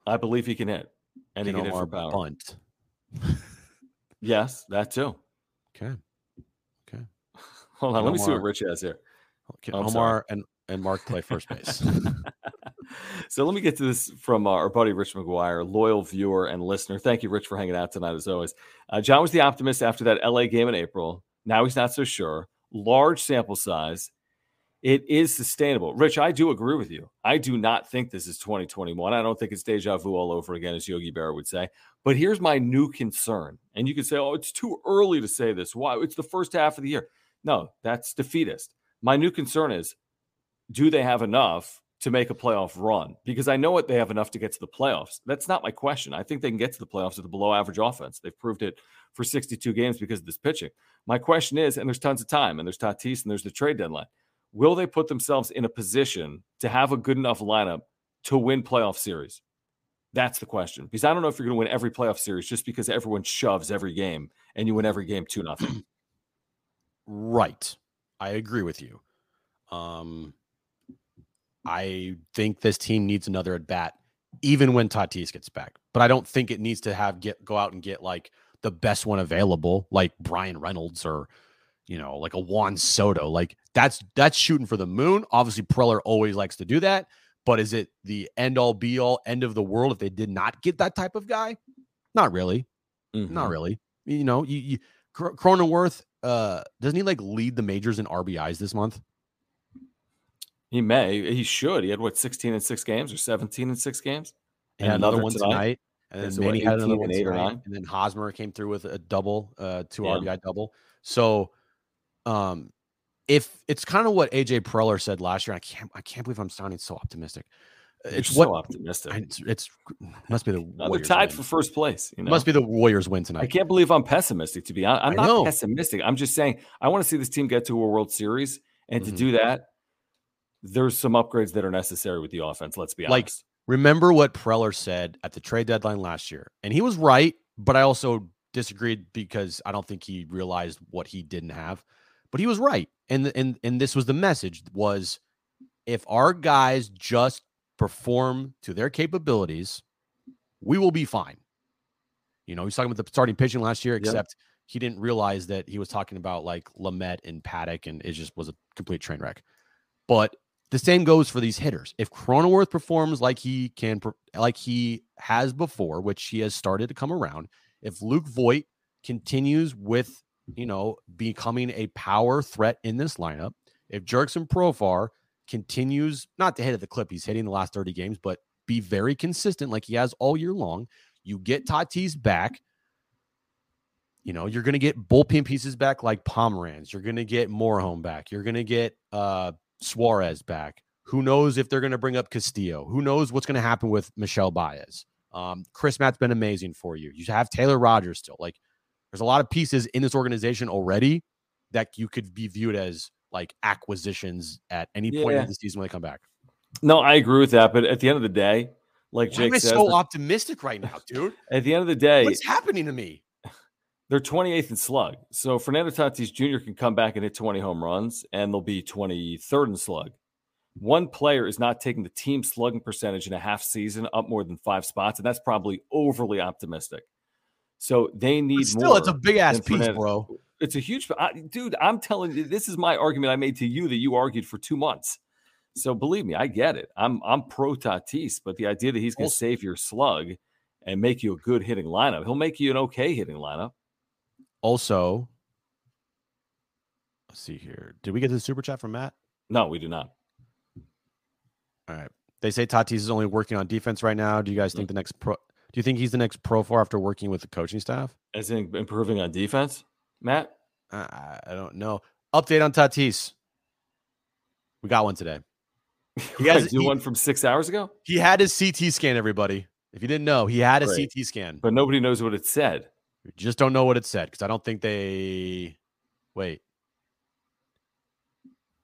I believe he can hit. And he can hit for power. Bunt. [LAUGHS] yes, that too. Okay. Okay. [LAUGHS] Hold on. let me see what Rich has here. Okay. Oh, Omar and, and Marc play first [LAUGHS] base. so let me get to this from uh, our buddy Rich McGuire, loyal viewer and listener. Thank you, Rich, for hanging out tonight as always. Uh, John was the optimist after that LA game in April. Now he's not so sure. Large sample size. It is sustainable. Rich, I do agree with you. I do not think this is 2021. I don't think it's deja vu all over again, as Yogi Berra would say. But here's my new concern. And you could say, oh, it's too early to say this. Why? It's the first half of the year. No, that's defeatist. My new concern is do they have enough to make a playoff run? Because I know what they have enough to get to the playoffs. That's not my question. I think they can get to the playoffs with a below average offense. They've proved it for 62 games because of this pitching. My question is, and there's tons of time, and there's Tatis, and there's the trade deadline will they put themselves in a position to have a good enough lineup to win playoff series? That's the question. Because I don't know if you're going to win every playoff series just because everyone shoves every game and you win every game 2 nothing. [CLEARS THROAT] right. I agree with you. Um I think this team needs another at bat even when Tatis gets back. But I don't think it needs to have get go out and get like the best one available like Bryan Reynolds or you know, like a Juan Soto. Like that's that's shooting for the moon. Obviously, Preller always likes to do that, but is it the end all be all end of the world if they did not get that type of guy? Not really. Mm-hmm. Not really. You know, you, you Cronenworth, uh, doesn't he like lead the majors in RBIs this month? He may. He should. He had what, 16 in six games or 17 in six games? And, and another, another, one tonight. tonight. And then Manny had another one eight tonight. or nine. And then Hosmer came through with a double, uh, two yeah. RBI double. So um, if it's kind of what AJ Preller said last year, I can't I can't believe I'm sounding so optimistic. You're it's so what, optimistic. It's, it's, must be the no, they're tied win. for first place. You know? Must be the Warriors win tonight. I can't believe I'm pessimistic. To be honest, I'm I not know. pessimistic. I'm just saying I want to see this team get to a World Series, and mm-hmm. to do that, there's some upgrades that are necessary with the offense. Let's be honest. Like remember what Preller said at the trade deadline last year, and he was right, but I also disagreed because I don't think he realized what he didn't have. But he was right. And and and this was the message was if our guys just perform to their capabilities, we will be fine. You know, he's talking about the starting pitching last year, except yep. he didn't realize that he was talking about like Lamet and Paddock, and it just was a complete train wreck. But the same goes for these hitters. If Cronenworth performs like he can, like he has before, which he has started to come around, if Luke Voit continues with you know, becoming a power threat in this lineup. If Jurickson Profar continues not to hit at the clip he's hitting the last 30 games, but be very consistent like he has all year long, you get Tatis back. You know, you're going to get bullpen pieces back like Pomeranz. You're going to get Morejon back. You're going to get uh, Suarez back. Who knows if they're going to bring up Castillo? Who knows what's going to happen with Michel Baez? Um, Chris Matt's been amazing for you. You have Taylor Rogers still. Like there's a lot of pieces in this organization already that you could be viewed as like acquisitions at any point in the season when they come back. No, I agree with that. But at the end of the day, like Why Jake am I says, so optimistic right now, dude. [LAUGHS] At the end of the day, what's happening to me? [LAUGHS] They're 28th in slug. So Fernando Tatis Jr. can come back and hit 20 home runs, and they'll be 23rd in slug. One player is not taking the team slugging percentage in a half season up more than five spots, and that's probably overly optimistic. So they need But still, it's a big ass piece, bro. It's a huge, I, dude. I'm telling you, this is my argument I made to you that you argued for two months. So believe me, I get it. I'm I'm pro Tatis, but the idea that he's going to save your slug and make you a good hitting lineup, he'll make you an okay hitting lineup. Also, let's see here. Did we get the super chat from Matt? No, we do not. All right. They say Tatis is only working on defense right now. Do you guys think mm. the next pro? Do you think he's the next pro for after working with the coaching staff? As in improving on defense, Matt. I, I don't know. Update on Tatis. We got one today. [LAUGHS] You guys- do he- one from six hours ago, He had his CT scan, everybody. If you didn't know, he had a Great. CT scan. but nobody knows what it said. We just don't know what it said because I don't think they. Wait.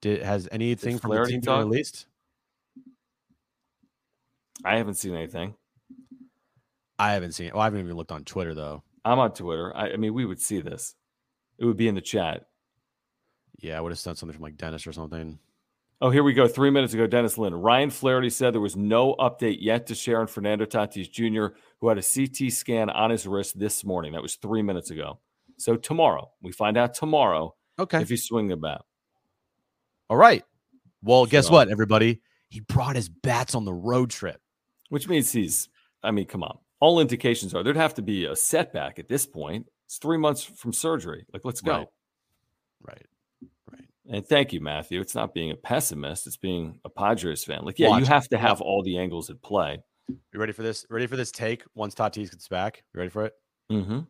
Did has anything from the team been released? I haven't seen anything. I haven't seen it. Well, I haven't even looked on Twitter though. I'm on Twitter. I, I mean, we would see this. It would be in the chat. Yeah, I would have sent something from like Dennis or something. Oh, here we go. Three minutes ago, Dennis Lin. Ryan Flaherty said there was no update yet to Sharon Fernando Tatis Jr., who had a CT scan on his wrist this morning. That was three minutes ago. So tomorrow, we find out tomorrow Okay. if he's swinging a bat. All right. Well, guess what, everybody? He brought his bats on the road trip. which means he's, I mean, come on. All indications are there'd have to be a setback at this point. It's three months from surgery. Like, let's go. Right. Right. Right. And thank you, Matthew. It's not being a pessimist, it's being a Padres fan. Like, yeah, Watch you have to have all the angles at play. You ready for this? Ready for this take once Tatis gets back? You ready for it? Mm-hmm.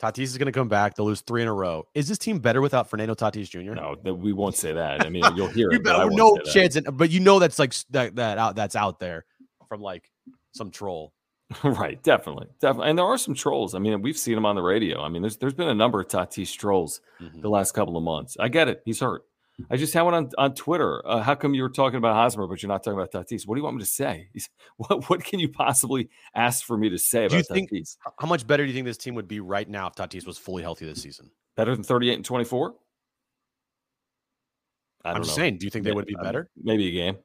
Tatis is going to come back. They'll lose three in a row. Is this team better without Fernando Tatis Jr.? No, that we won't say that. I mean, you'll hear [LAUGHS] You it. but I better won't no chance, in, but you know that's like that that out that's out there from like some troll. [LAUGHS] right, definitely, definitely. And there are some trolls. I mean, we've seen them on the radio. I mean, there's there's been a number of Tatis trolls Mhm. the last couple of months. I get it. He's hurt. I just had one on, on Twitter. Uh, how come you were talking about Hosmer, but you're not talking about Tatis? What do you want me to say? [LAUGHS] He's, what what can you possibly ask for me to say Do you about think- Tatis? How much better do you think this team would be right now if Tatis was fully healthy this season? Better than 38 and 24? I I'm just saying. Do you think they would be better? Maybe a game.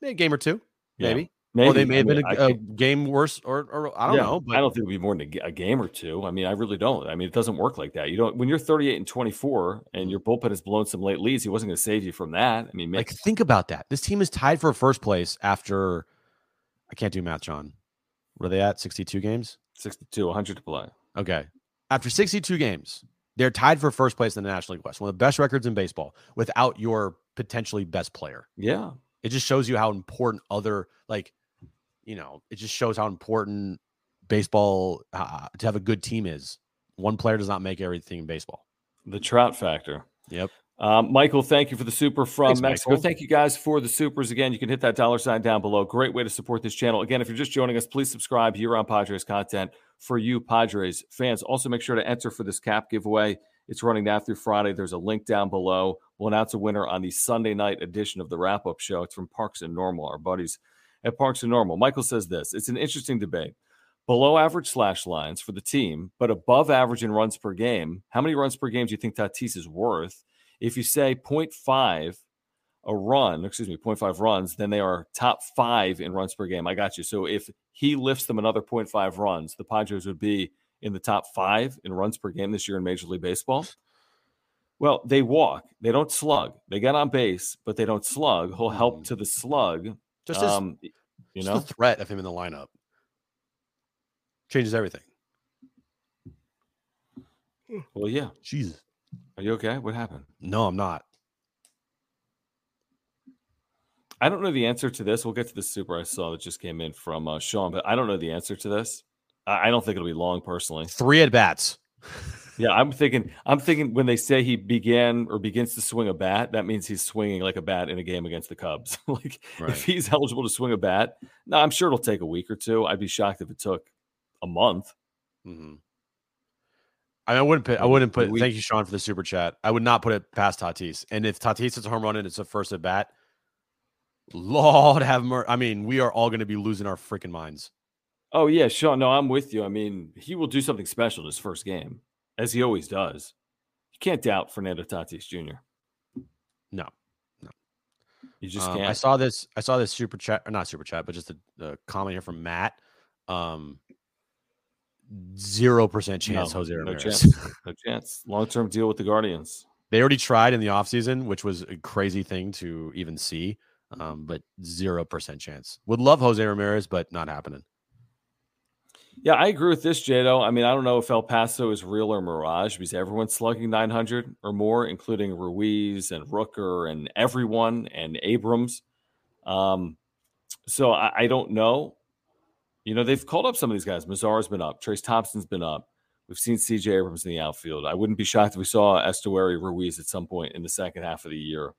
Maybe a game or two, Yeah. maybe. Maybe. Or they may I have mean, been a, think- game worse, or, or I don't Yeah, know. But I don't think it would be more than a, a game or two. I mean, I really don't. I mean, it doesn't work like that. You don't when you're 38 and 24 and your bullpen has blown some late leads. He wasn't going to save you from that. I mean, like think about that. This team is tied for first place after I can't do math, John. What are they at? 62 games? 62, 100 to play. Okay. After 62 games, they're tied for first place in the National League West, one of the best records in baseball without your potentially best player. Yeah, It just shows you how important other, like, you know, it just shows how important baseball uh, to have a good team is. One player does not make everything in baseball. the Trout factor. Yep. Um, Michael, thank you for the super from Thanks, Mexico. Michael. Thank you guys for the supers. Again, you can hit that dollar sign down below. Great way to support this channel. Again, if you're just joining us, please subscribe here on Padres content for you Padres fans. Also, make sure to enter for this cap giveaway. It's running now through Friday. There's a link down below. We'll announce a winner on the Sunday night edition of the wrap up show. It's from Parks and Normal, our buddies at Parks and Normal. Michael says this it's an interesting debate. Below average slash lines for the team, but above average in runs per game. How many runs per game do you think Tatis is worth? If you say 0.5 a run, excuse me, 0.5 runs, then they are top five in runs per game. I got you. So if he lifts them another 0.5 runs, the Padres would be in the top five in runs per game this year in Major League Baseball. Well, they walk, they don't slug. They get on base, but they don't slug. He'll help Mm. to the slug. Just as um, you just know, the threat of him in the lineup changes everything. well, yeah. Jesus. Are you okay? What happened? No, I'm not. I don't know the answer to this. We'll get to the super I saw that just came in from uh, Sean, but I don't know the answer to this. I, I don't think it'll be long, personally. Three at bats. [LAUGHS] Yeah, I'm thinking. I'm thinking when they say he began or begins to swing a bat, that means he's swinging like a bat in a game against the Cubs. [LAUGHS] like Right. if he's eligible to swing a bat, no, I'm sure it'll take a week or two. I'd be shocked if it took a month. Mm-hmm. I, mean, I wouldn't put. I wouldn't put. We- thank you, Sean, for the super chat. I would not put it past Tatis. And if Tatis hits a home run and it's a first at bat, Lord have mercy. I mean, we are all going to be losing our freaking minds. Oh yeah, Sean. No, I'm with you. I mean, he will do something special in his first game, as he always does. You can't doubt Fernando Tatis Jr. No, no, You just Um, can't. I saw this. I saw this super chat, or not super chat, but just a, a comment here from Matt. Um, zero percent chance No, Jose no Ramirez. chance. No [LAUGHS] chance. Long term deal with the Guardians. they already tried in the offseason, which was a crazy thing to even see. Um, but zero percent chance. Would love Jose Ramirez, but not happening. Yeah, I agree with this, Jado. I mean, I don't know if El Paso is real or mirage because everyone's slugging 900 or more, including Ruiz and Rooker and everyone and Abrams. Um, so I, I don't know. You know, they've called up some of these guys. Mazara's been up. Trayce Thompson's been up. We've seen CJ Abrams in the outfield. I wouldn't be shocked if we saw Esteury Ruiz at some point in the second half of the year.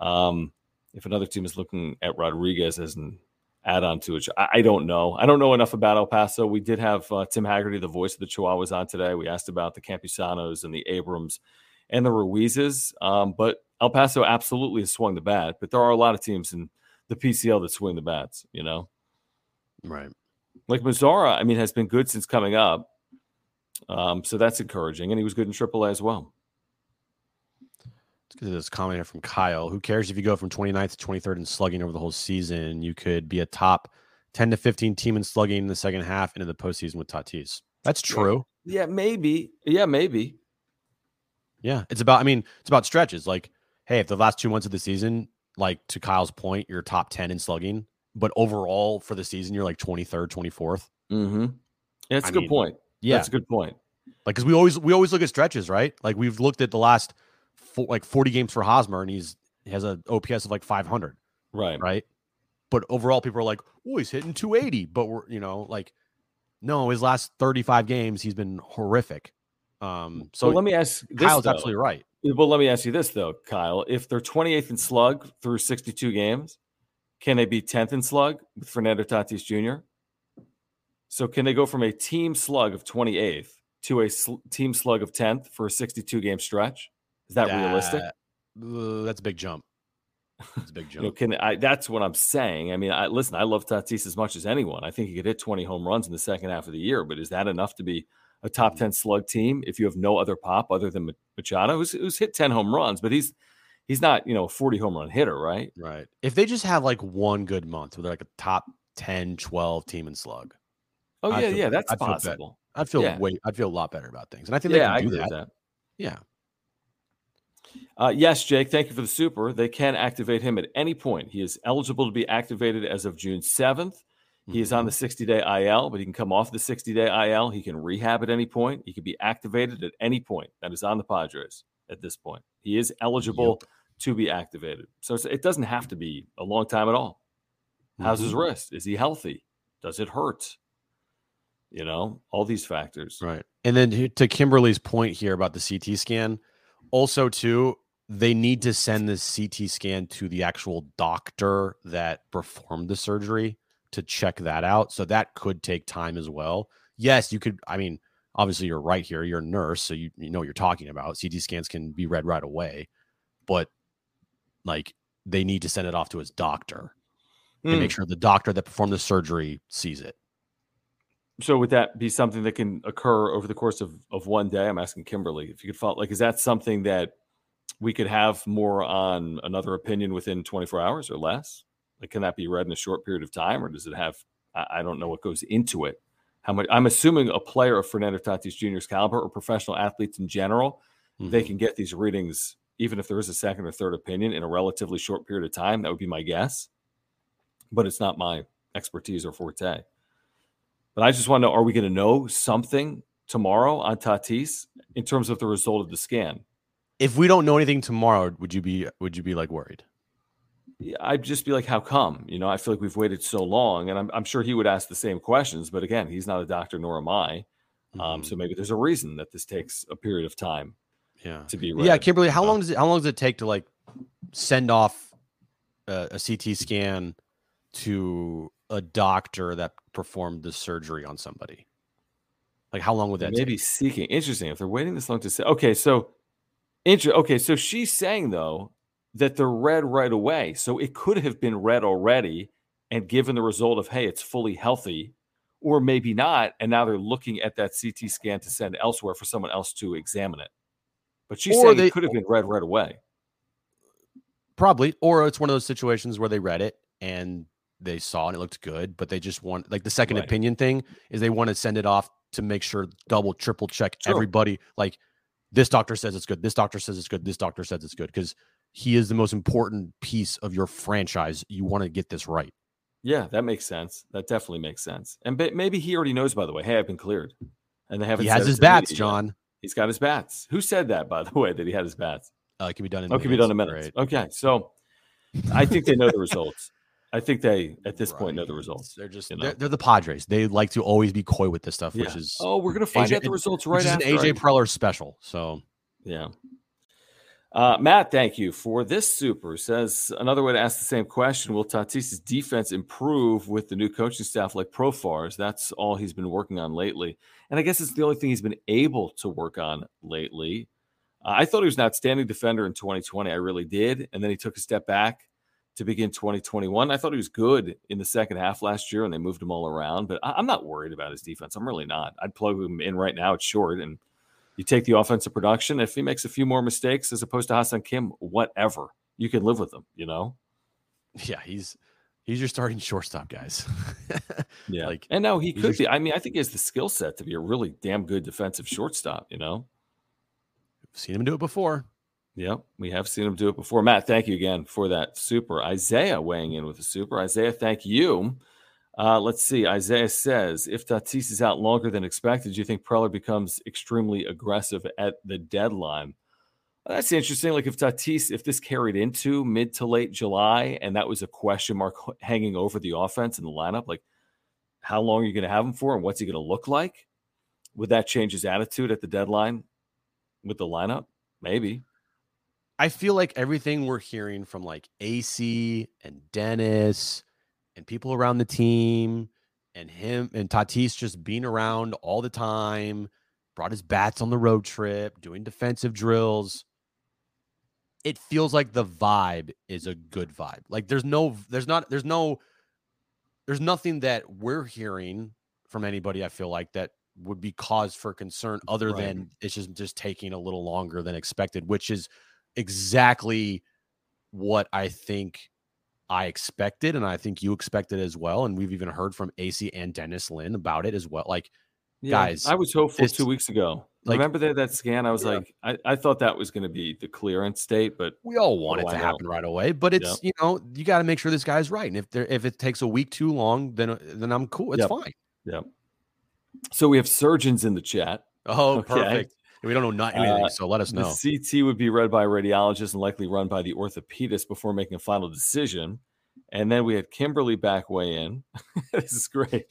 Um, if another team is looking at Rodriguez as an add on to it, I, I don't know. I don't know enough about El Paso. We did have uh, Tim Hagerty, the voice of the Chihuahuas, on today. We asked about the Campusanos and the Abrams and the Ruizes. Um, but El Paso absolutely has swung the bat. But there are a lot of teams in the PCL that swing the bats, you know? Right. Like Mazara, I mean, has been good since coming up. Um, so that's encouraging. And he was good in AAA as well. Let's get to this comment here from Kyle. Who cares if you go from 29th to 23rd in slugging over the whole season? You could be a top 10 to 15 team in slugging in the second half into the postseason with Tatis. That's true. Yeah, maybe. Yeah, maybe. Yeah. It's about, I mean, it's about stretches. Like, hey, if the last two months of the season, like to Kyle's point, you're top 10 in slugging, but overall for the season, you're like 23rd, 24th. Mm-hmm. That's I a good mean, point. Yeah. That's a good point. Like, because we always we always look at stretches, right? Like we've looked at the last like forty games for Hosmer, and he's has a OPS of like five hundred, Right. right? But overall, people are like, "Oh, he's hitting two eighty, but we're you know like, no, his last thirty five games, he's been horrific. Um, so So let me ask this. Kyle's though. absolutely right. Well, let me ask you this though, Kyle. If they're 28th in slug through 62 games, can they be 10th in slug with Fernando Tatis Jr.? So can they go from a team slug of 28th to a sl- team slug of 10th for a 62 game stretch? Is that realistic? Uh, that's a big jump. That's a big [LAUGHS] You know, jump. can I? That's what I'm saying. I mean, I listen. I love Tatis as much as anyone. I think he could hit 20 home runs in the second half of the year. But is that enough to be a top 10 slug team if you have no other pop other than Machado, who's, who's hit 10 home runs, but he's he's not you know a 40 home run hitter, right? right. If they just have like one good month where they're like a top 10, 12 team in slug, Oh yeah, feel- yeah, that's I feel bet- possible. I'd feel Yeah. way I'd feel a lot better about things. And I think Yeah, they can do that. that. Yeah. Uh, yes, Jake, thank you for the super. They can activate him at any point. He is eligible to be activated as of June 7th. He is on Mm-hmm. the 60 day IL, but he can come off the 60 day IL. He can rehab at any point. He can be activated at any point. That is on the Padres at this point. He is eligible to be activated. So it doesn't have to be a long time at all. How's his Mhm. wrist? Is he healthy? Does it hurt? You know, all these factors. Right. And then to Kimberly's point here about the CT scan, also too, they need to send the CT scan to the actual doctor that performed the surgery to check that out. So that could take time as well. Yes, you could. I mean, obviously you're right here. You're a nurse, so you, you know what you're talking about. CT scans can be read right away, but like they need to send it off to his doctor and Hmm. make sure the doctor that performed the surgery sees it. So would that be something that can occur over the course of, of one day? I'm asking Kimberly if you could follow. Like, is that something that we could have more on another opinion within 24 hours or less? Like, can that be read in a short period of time, or does it have? I, I don't know what goes into it. How much? I'm assuming a player of Fernando Tatis Jr.'s caliber or professional athletes in general, they Mhm. can get these readings even if there is a second or third opinion in a relatively short period of time. That would be my guess, but it's not my expertise or forte. But I just want to know: Are we going to know something tomorrow on Tatis in terms of the result of the scan? If we don't know anything tomorrow, would you be would you be like worried? Yeah, I'd just be like, "How come?" You know, I feel like we've waited so long, and I'm, I'm sure he would ask the same questions. But again, he's not a doctor, nor am I. Um, Mhm. so maybe there's a reason that this takes a period of time yeah, to be read. yeah. Kimberly, how Um, long does it how long does it take to like send off a, a CT scan to a doctor that performed the surgery on somebody? Like, how long would that maybe take? seeking. Interesting. If they're waiting this long to say, okay, so, inter- okay, so she's saying though that they're read right away. So it could have been read already and given the result of, hey, it's fully healthy, or maybe not. And now they're looking at that CT scan to send elsewhere for someone else to examine it. But she's Or saying they- it could have been read right away. Probably, or it's one of those situations where they read it and they saw and it looked good, but they just want like the second Right. opinion thing is they want to send it off to make sure double, triple check Sure. everybody. Like this doctor says it's good. This doctor says it's good. This doctor says it's good because he is the most important piece of your franchise. You want to get this right. Yeah, that makes sense. That definitely makes sense. And maybe he already knows, by the way. Hey, I've been cleared, and they haven't. He has his bats, media. John. He's got his bats. Who said that, by the [LAUGHS] way, that he had his bats? Uh, it can be done in. Oh, it can be done in minutes. minutes. Okay, so I think they know the results. I think they, at this point, know the results. They're just you they're, they're the Padres. They like to always be coy with this stuff, Yeah. which is oh, we're gonna find AJ out the results right is an after. AJ Preller special. So Yeah. Uh, Matt, thank you for this super. Says another way to ask the same question: Will Tatis's defense improve with the new coaching staff like Profars? That's all he's been working on lately, and I guess it's the only thing he's been able to work on lately. Uh, I thought he was an outstanding defender in 2020. I really did, and then he took a step back to begin 2021. I thought he was good in the second half last year, and they moved him all around. But I- I'm not worried about his defense. I'm really not. I'd plug him in right now. It's short, and you take the offensive production. If he makes a few more mistakes as opposed to Ha-Seong Kim, whatever, you can live with him. You know. [LAUGHS] yeah, he's he's your starting shortstop, guys. [LAUGHS] Yeah. Like, and no, he could just- be. I mean, I think he has the skill set to be a really damn good defensive shortstop. You know. seen him do it before. Yep, we have seen him do it before. Matt, thank you again for that super. Isaiah weighing in with a super. Isaiah, thank you. Uh, let's see. Isaiah says, if Tatis is out longer than expected, do you think Preller becomes extremely aggressive at the deadline? Well, that's interesting. Like if Tatis, if this carried into mid to late July, and that was a question mark hanging over the offense and the lineup, like how long are you going to have him for, and what's he going to look like? Would that change his attitude at the deadline with the lineup? Maybe. I feel like everything we're hearing from like AC and Dennis and people around the team and him and Tatis just being around all the time, brought his bats on the road trip, doing defensive drills. It feels like the vibe is a good vibe. Like there's no, there's not, there's no, there's nothing that we're hearing from anybody. I feel like that would be cause for concern other Right. than it's just just taking a little longer than expected, which is exactly what I think I expected, and I think you expected as well. And we've even heard from AC and Dennis Lin about it as well. Like, Yeah, Guys, I was hopeful two weeks ago. like- Remember that that scan? I was Yeah. like, I, I thought that was going to be the clearance date, but we all want it to happen right away, but it's you know you got to make sure this guy's right. And if there if it takes a week too long, then then I'm cool. It's Yep. fine. yeah. So we have surgeons in the chat. Oh, Okay. perfect. We don't know not anything, Uh, so let us know. The CT would be read by a radiologist and likely run by the orthopedist before making a final decision. And then we had Kimberly back weigh in. [LAUGHS] this is great.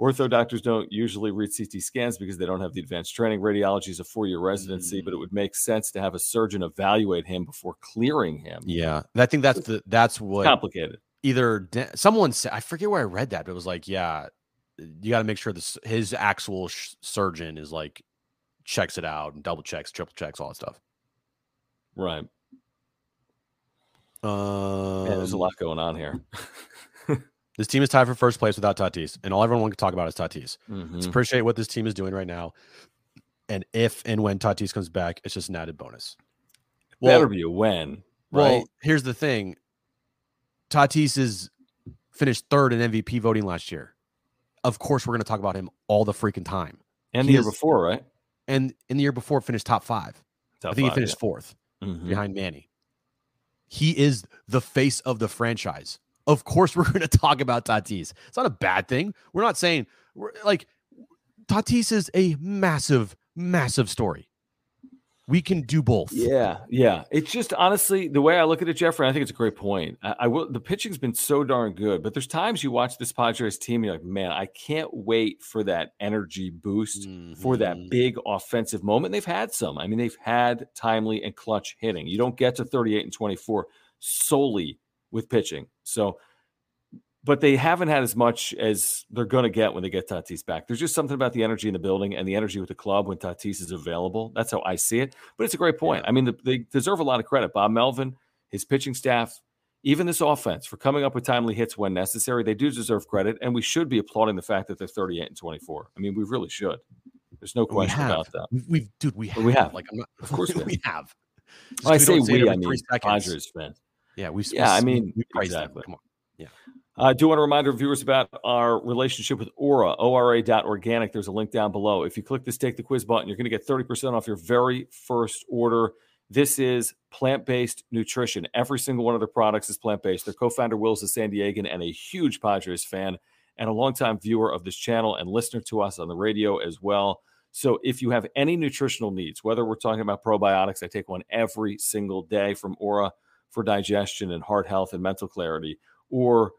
Ortho doctors don't usually read CT scans because they don't have the advanced training. Radiology is a four year residency, but it would make sense to have a surgeon evaluate him before clearing him. Yeah, and I think that's the that's what Complicated. either someone said. I forget where I read that, but it was like, yeah, you got to make sure this his actual sh- surgeon is like checks it out and double checks, triple checks, all that stuff. Right. Um, Man, there's a lot going on here. [LAUGHS] This team is tied for first place without Tatis, and all everyone can talk about is Tatis. Mhm. Let's appreciate what this team is doing right now. And if and when Tatis comes back, it's just an added bonus. Better be a win, right? Well, here's the thing. Tatis is finished third in MVP voting last year. Of course, we're going to talk about him all the freaking time. and he the year is- before, right? And in the year before, finished top five. Top I think five, he finished fourth yeah. Mhm. behind Manny. He is the face of the franchise. Of course, [LAUGHS] we're going to talk about Tatis. It's not a bad thing. We're not saying we're like Tatis is a massive, massive story. We can do both. Yeah, yeah. It's just honestly the way I look at it, Jeffrey. I think it's a great point. I, I will. The pitching's been so darn good, but there's times you watch this Padres team, you're like, man, I can't wait for that energy boost for that Mhm. big offensive moment. They've had some. I mean, they've had timely and clutch hitting. You don't get to 38 and 24 solely with pitching. So, but they haven't had as much as they're going to get when they get Tatis back. There's just something about the energy in the building and the energy with the club when Tatis is available. That's how I see it. But it's a great point. I mean, the, they deserve a lot of credit. Bob Melvin, his pitching staff, even this offense for coming up with timely hits when necessary. They do deserve credit, and we should be applauding the fact that they're 38 and 24. I mean, we really should. There's no We question have. about that. We've, we've dude, we have. We have. Like, I'm not. Of course we [LAUGHS] we have. Just When I say we, I mean. Padres fans. Yeah, we. Yeah, I mean, we praise them. Come on. I do want to remind our viewers about our relationship with Ora, ora.organic. There's a link down below. If you click this Take the Quiz button, you're going to get 30% off your very first order. This is plant based nutrition. Every single one of their products is plant based. Their co founder, Will, is a San Diegan and a huge Padres fan and a longtime viewer of this channel and listener to us on the radio as well. So if you have any nutritional needs, whether we're talking about probiotics, I take one every single day from Ora for digestion and heart health and mental clarity, or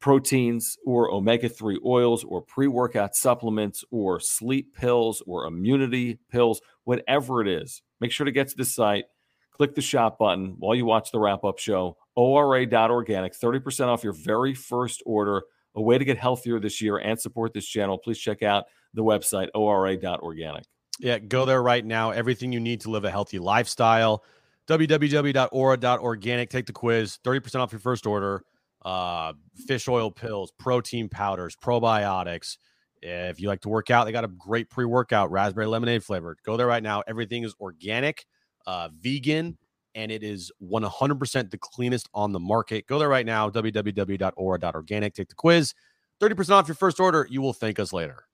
proteins or omega 3 oils or pre workout supplements or sleep pills or immunity pills, whatever it is, make sure to get to the site. Click the shop button while you watch the wrap up show. ORA.organic, 30% off your very first order. A way to get healthier this year and support this channel. Please check out the website, ORA.organic. Yeah, go there right now. Everything you need to live a healthy lifestyle. www.ora.organic. Take the quiz, 30% off your first order uh, fish oil pills, protein powders, probiotics. If you like to work out, they got a great pre workout, raspberry lemonade flavored. Go there right now. Everything is organic, uh, vegan, and it is 100% the cleanest on the market. Go there right now, www.ora.organic. Take the quiz, 30% off your first order. You will thank us later.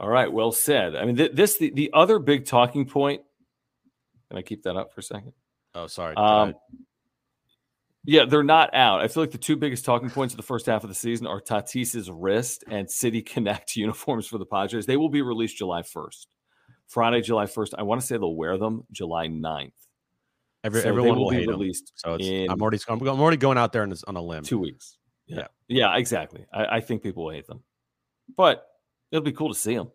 All right, well said. I mean, th- this the, the other big talking point. Can I keep that up for a second? Oh, sorry. Um, yeah, they're not out. I feel like the two biggest talking points of the first half of the season are Tatis's wrist and City Connect [LAUGHS] uniforms for the Padres. They will be released July 1st. Friday, July 1st. I want to say they'll wear them July 9th. Every, so everyone will, will be released. Them. So I'm already I'm, already going out there on, on a limb. Two weeks. Yeah, yeah, yeah exactly. I, I, think people will hate them, but it'll be cool to see them.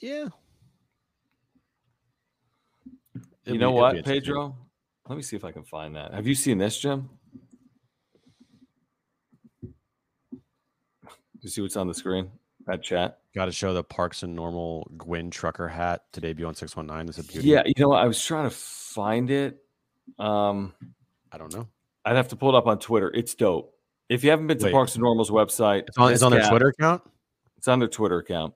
Yeah. It'll you know what, Pedro? Let me see if I can find that. Have you seen this, Jim? Do you see what's on the screen? That chat. Got to show the Parks and Normal Gwynn Trucker hat to debut on 619. This Is a beauty. Yeah, you know what? I was trying to find it. Um, I don't know. I'd have to pull it up on Twitter. It's dope. If you haven't been to Wait. Parks and Normal's website, it's on, it's on their Twitter account. It's on their Twitter account.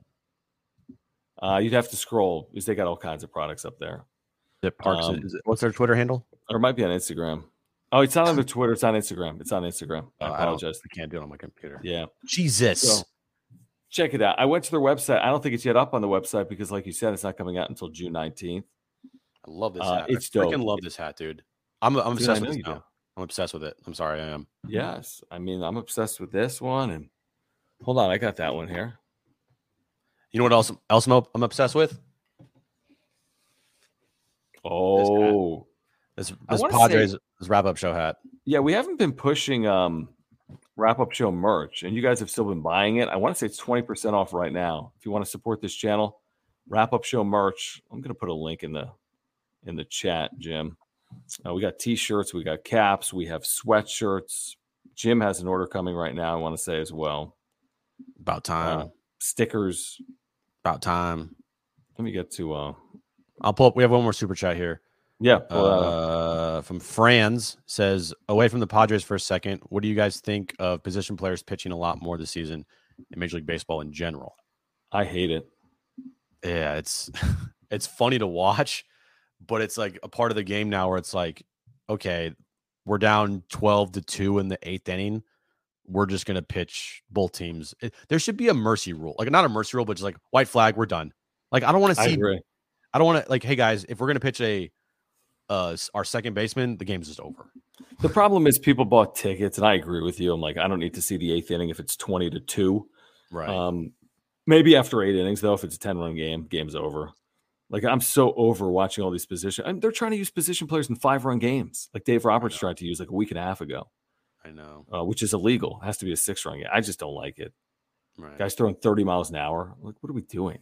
Uh, you'd have to scroll because they got all kinds of products up there. That Parks. Um, is it, what's their Twitter handle? Or it might be on Instagram. Oh, it's not on the Twitter. It's on Instagram. It's on Instagram. I oh, apologize. I, I, can't do it on my computer. Yeah. Jesus. So, check it out. I went to their website. I don't think it's yet up on the website because, like you said, it's not coming out until June 19th. I love this uh, hat. It's I freaking dope. love this hat, dude. I'm, I'm dude, obsessed with it now. I'm obsessed with it. I'm sorry, I am. Yes. I mean, I'm obsessed with this one. And hold on, I got that one here. You know what else, else I'm obsessed with? Oh, this, this Padres say, this wrap up show hat. Yeah, we haven't been pushing um wrap up show merch, and you guys have still been buying it. I want to say it's twenty percent off right now. If you want to support this channel, wrap up show merch. I'm gonna put a link in the in the chat, Jim. Uh, we got t-shirts, we got caps, we have sweatshirts. Jim has an order coming right now. I want to say as well. About time. Uh, stickers. About time. Let me get to. uh I'll pull up. We have one more super chat here. Yeah. Uh, from Franz says, away from the Padres for a second, what do you guys think of position players pitching a lot more this season in Major League Baseball in general? I hate it. Yeah, it's [LAUGHS] it's funny to watch, but it's like a part of the game now where it's like, okay, we're down 12 to 2 in the eighth inning. We're just gonna pitch both teams. It, there should be a mercy rule. Like not a mercy rule, but just like white flag, we're done. Like I don't want to see I, I don't want to like, hey guys, if we're gonna pitch a uh, our second baseman, the game's just over. The problem is people bought tickets, and I agree with you. I'm like, I don't need to see the eighth inning if it's 20 to two. Right. Um, maybe after eight innings, though, if it's a 10 run game, game's over. Like I'm so over watching all these position. and they're trying to use position players in five run games, like Dave Roberts tried to use like a week and a half ago. I know, uh, which is illegal. It has to be a six run game. I just don't like it. Right. Guys throwing 30 miles an hour. Like, what are we doing?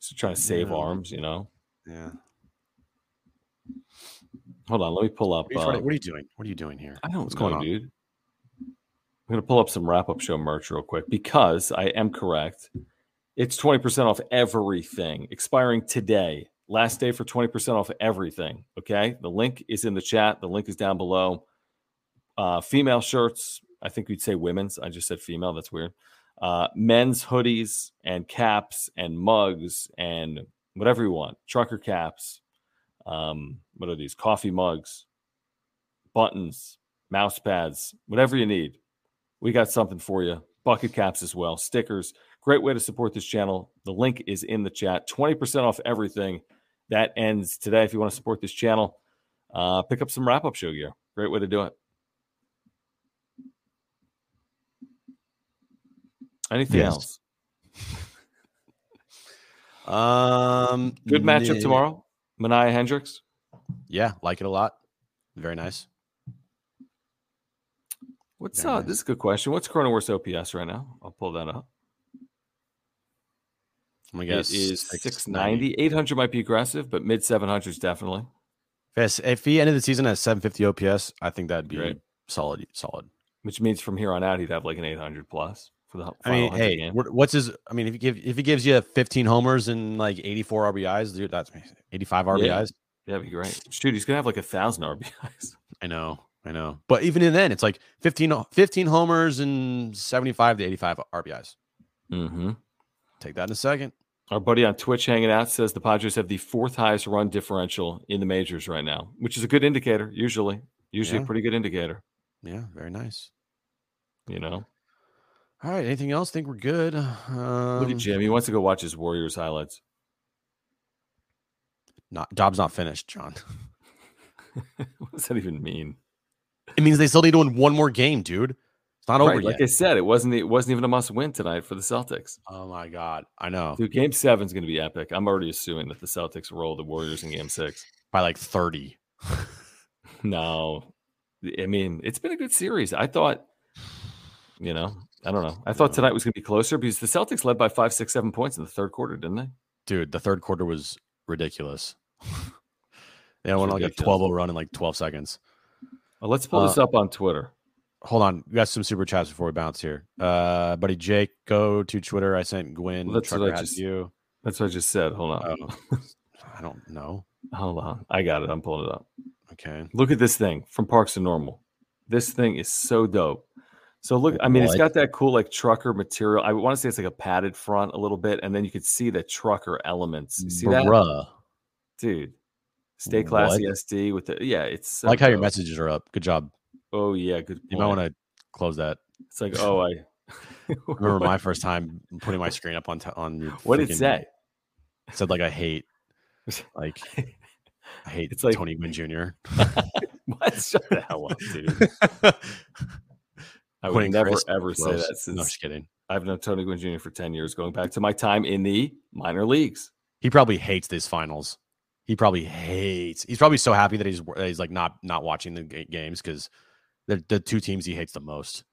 Just trying to save yeah. arms, you know? Yeah. Hold on, let me pull up. What are, you, uh, what are you doing? What are you doing here? I don't know What's know, going on, dude. I'm gonna pull up some wrap up show merch real quick because I am correct. It's 20% off everything expiring today. Last day for 20% off everything. Okay. The link is in the chat. The link is down below. Uh, female shirts. I think we'd say women's. I just said female. That's weird. Uh, men's hoodies and caps and mugs and whatever you want. Trucker caps, um, what are these? Coffee mugs, buttons, mouse pads, whatever you need. We got something for you. Bucket caps as well, stickers. Great way to support this channel. The link is in the chat. 20% off everything. That ends today. If you want to support this channel, uh, pick up some wrap up show gear. Great way to do it. Anything Yes. else? [LAUGHS] Um, Good matchup tomorrow. Manaea Hendricks. Yeah, like it a lot. Very nice. What's Very uh? nice. This is a good question. What's Cronenworth's OPS right now? I'll pull that up. I'm gonna guess it is 690. 800 might be aggressive, but mid 700s definitely. If, if he ended the season at 750 OPS, I think that'd be Great. solid. Solid. Which means from here on out he'd have like an 800 plus for the I mean, hey, game. what's his? I mean, if he give if he gives you 15 homers and like 84 RBIs, dude, that's 85 RBIs. That'd be great. Shoot, he's gonna have like a thousand RBIs. [LAUGHS] I know, I know. But even in then, it's like 15, 15 homers and 75 to 85 RBIs. Mm-hmm. Take that in a second. Our buddy on Twitch hanging out says the Padres have the fourth highest run differential in the majors right now, which is a good indicator. Usually, usually Yeah. a pretty good indicator. Yeah, very nice. You know, All right. Anything else? Think we're good. look Um, at Jim. He wants to go watch his Warriors highlights. not job's not finished, John. [LAUGHS] what does that even mean? It means they still need to win one more game, dude. It's not over Right, like yet. I said, it wasn't. It wasn't even a must win tonight for the Celtics. oh my god, I know. Dude, Game Seven's going to be epic. I'm already assuming that the Celtics roll the Warriors in Game Six. By like 30. [LAUGHS] No, I mean it's been a good series. I thought, you know, I don't know. I thought tonight was going to be closer because the Celtics led by five, six, seven points in the third quarter, didn't they? Dude, the third quarter was ridiculous. [LAUGHS] they went on like a ridiculous. 12 0 run in like 12 seconds. Well, let's pull this Uh, up on Twitter. Hold on. We got some super chats before we bounce here. Uh buddy Jake, go to Twitter. I sent Gwen. Well, that's what I just- you. That's what I just said. Hold on, Oh, I don't know. hold on. I got it. I'm pulling it up. Okay. Look at this thing from Parks and Normal. This thing is so dope. So look, I mean, it's got that cool like trucker material. I want to say it's like a padded front a little bit, and then you could see the trucker elements. You see that, dude? Stay classy, What? SD with the yeah. It's I like how your messages are up. Good job. Oh yeah, good. You might want to close that. It's like oh I. I [LAUGHS] remember my first time putting my screen up on t- on your. what did it say? It said like I hate, [LAUGHS] like I hate It's like- Tony Gwynn Jr. [LAUGHS] what? Shut the hell up, dude. I would never Crisp, ever say gross. that No, since just kidding. I've known Tony Gwynn Jr. for ten years, going back to my time in the minor leagues. He probably hates these finals. He probably hates. He's probably so happy that he's that he's like not not watching the games because they're the two teams he hates the most.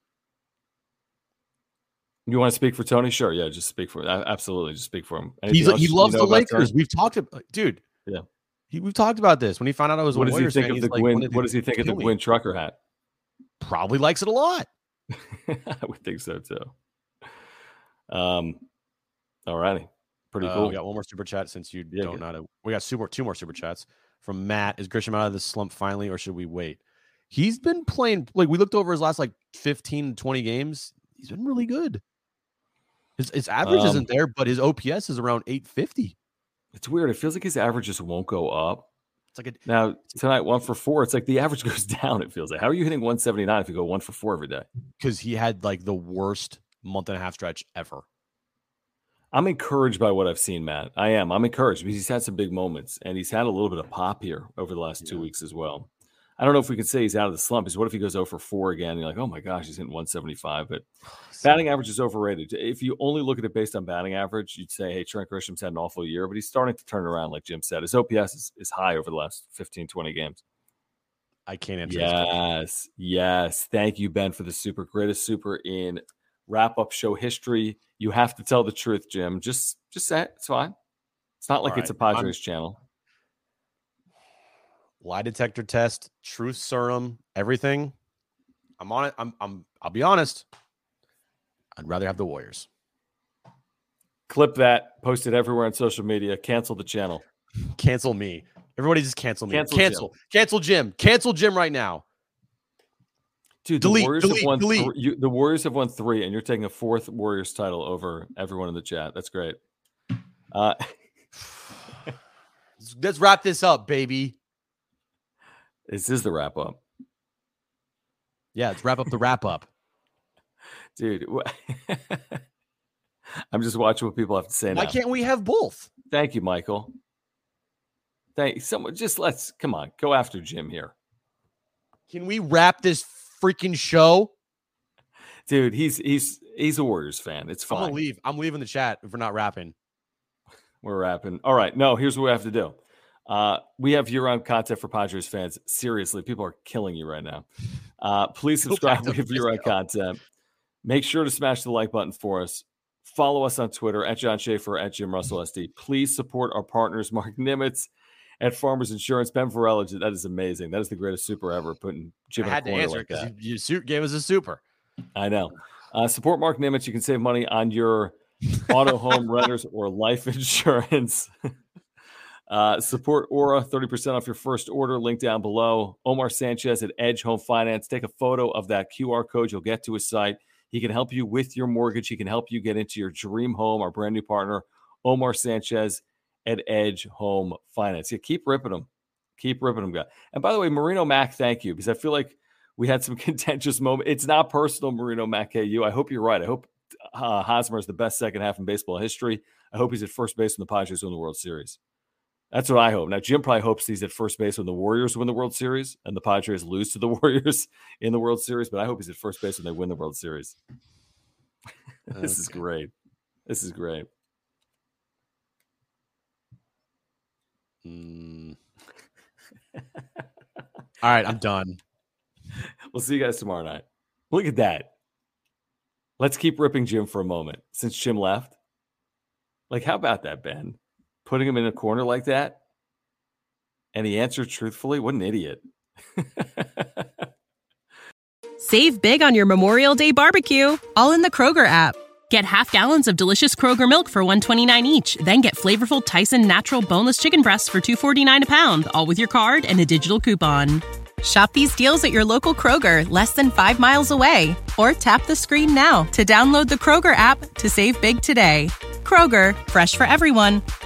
You want to speak for Tony? Sure, yeah, just speak for absolutely, just speak for him. He's, Anything he you loves know the? Lakers. We've talked about, dude. Yeah. He, we've talked about this when he found out I was What does he think fan, of the like, Gwynn? What does he think of the. Gwynn trucker hat? Probably likes it a lot. [LAUGHS] I would think so too. Um, all righty, pretty Uh, cool. We got one more super chat since you Yeah, don't know. To, we got two more, two more super chats from Matt. Is Grisham out of the slump finally, or should we wait? He's been playing. Like we looked over his last like 15, 20 games. He's been really good. His, his average Um, isn't there, but his OPS is around 850. It's weird. It feels like his average just won't go up. It's like a Now tonight, one for four. It's like the average [LAUGHS] goes down. It feels like. How are you hitting 179 if you go one for four every day? because he had like the worst month and a half stretch ever. I'm encouraged by what I've seen, Matt. I am. I'm encouraged because he's had some big moments and he's had a little bit of pop here over the last two weeks as well. I don't know if we could say he's out of the slump. Is what if he goes over for 4 again? You're like, oh my gosh, he's hitting 175. But [SIGHS] batting average is overrated. If you only look at it based on batting average, you'd say, hey, Trent Grisham's had an awful year, but he's starting to turn around, like Jim said. His OPS is, is high over the last 15, 20 games. I can't answer. Yes, yes. Thank you, Ben, for the super greatest super in wrap up show history. You have to tell the truth, Jim. Just just say it. It's fine. It's not like All it's a right, I'm- Padres channel. Lie detector test, truth serum, everything. I'm on it. I'm. I'm. I'll be honest. I'd rather have the Warriors. Clip that, post it everywhere on social media, cancel the channel. [LAUGHS] Cancel me. Everybody just cancel me. Cancel Cancel. Jim. Cancel, Jim. Cancel Jim right now. Dude, Delete, the Warriors delete, have won delete. thr- you, the Warriors have won three, and you're taking a fourth Warriors title over everyone in the chat. That's great. Uh, [LAUGHS] [SIGHS] Let's wrap this up, baby. This is the wrap up. Yeah, let's wrap up the wrap up. [LAUGHS] Dude, [LAUGHS] I'm just watching what people have to say Why now. can't we have both? Thank you, Michael. Thank someone. Just let's come on, go after Jim here, Can we wrap this freaking show? dude. He's he's he's a Warriors fan. It's fine. I'm leave. I'm leaving the chat if we're not rapping. We're rapping. All right. No, here's what we have to do. Uh, we have year-round content for Padres fans. Seriously, people are killing you right now. Uh, please subscribe. to We have year-round content. Make sure to smash the like button for us. Follow us on Twitter at John Schaefer at Jim Russell SD. Please support our partners, [LAUGHS] Marc Nimetz at Farmers Insurance, Ben Varela. That is amazing. That is the greatest super ever. Putting Jim I had to answer because that. you, you gave us a super. I know. Uh, support Marc Nimetz. You can save money on your [LAUGHS] auto, home, renters, or life [LAUGHS] insurance. Uh, support Ora, 30% off your first order. Link down below. Omar Sanchez at Edge Home Finance. Take a photo of that QR code. You'll get to his site. He can help you with your mortgage. He can help you get into your dream home. Our brand new partner, Omar Sanchez at Edge Home Finance. Yeah, keep ripping them. Keep ripping them, guy. And by the way, Marino Mac, thank you because I feel like we had some [LAUGHS] contentious moment. It's not personal, Marino Mac KU. I hope you're right. I hope uh, Hosmer is the best second half in baseball history. I hope he's at first base when the Padres win the World Series. That's what I hope. Now, Jim probably hopes he's at first base when the Warriors win the World Series and the Padres lose to the [LAUGHS] Warriors in the World Series, but I hope he's at first base when they win the World Series. [LAUGHS] this is great. This is great. Mm. All right, I'm done. [LAUGHS] We'll see you guys tomorrow night. Look at that. Let's keep ripping Jim for a moment since Jim left. Like, how about that, Ben? Putting him in a corner like that? And he answered truthfully? What an idiot. [LAUGHS] Save big on your Memorial Day barbecue, all in the Kroger app. Get half gallons of delicious Kroger milk for 129 each, then get flavorful Tyson natural boneless chicken breasts for 249 a pound, all with your card and a digital coupon. Shop these deals at your local Kroger, less than 5 miles away, or tap the screen now to download the Kroger app to save big today. Kroger, fresh for everyone.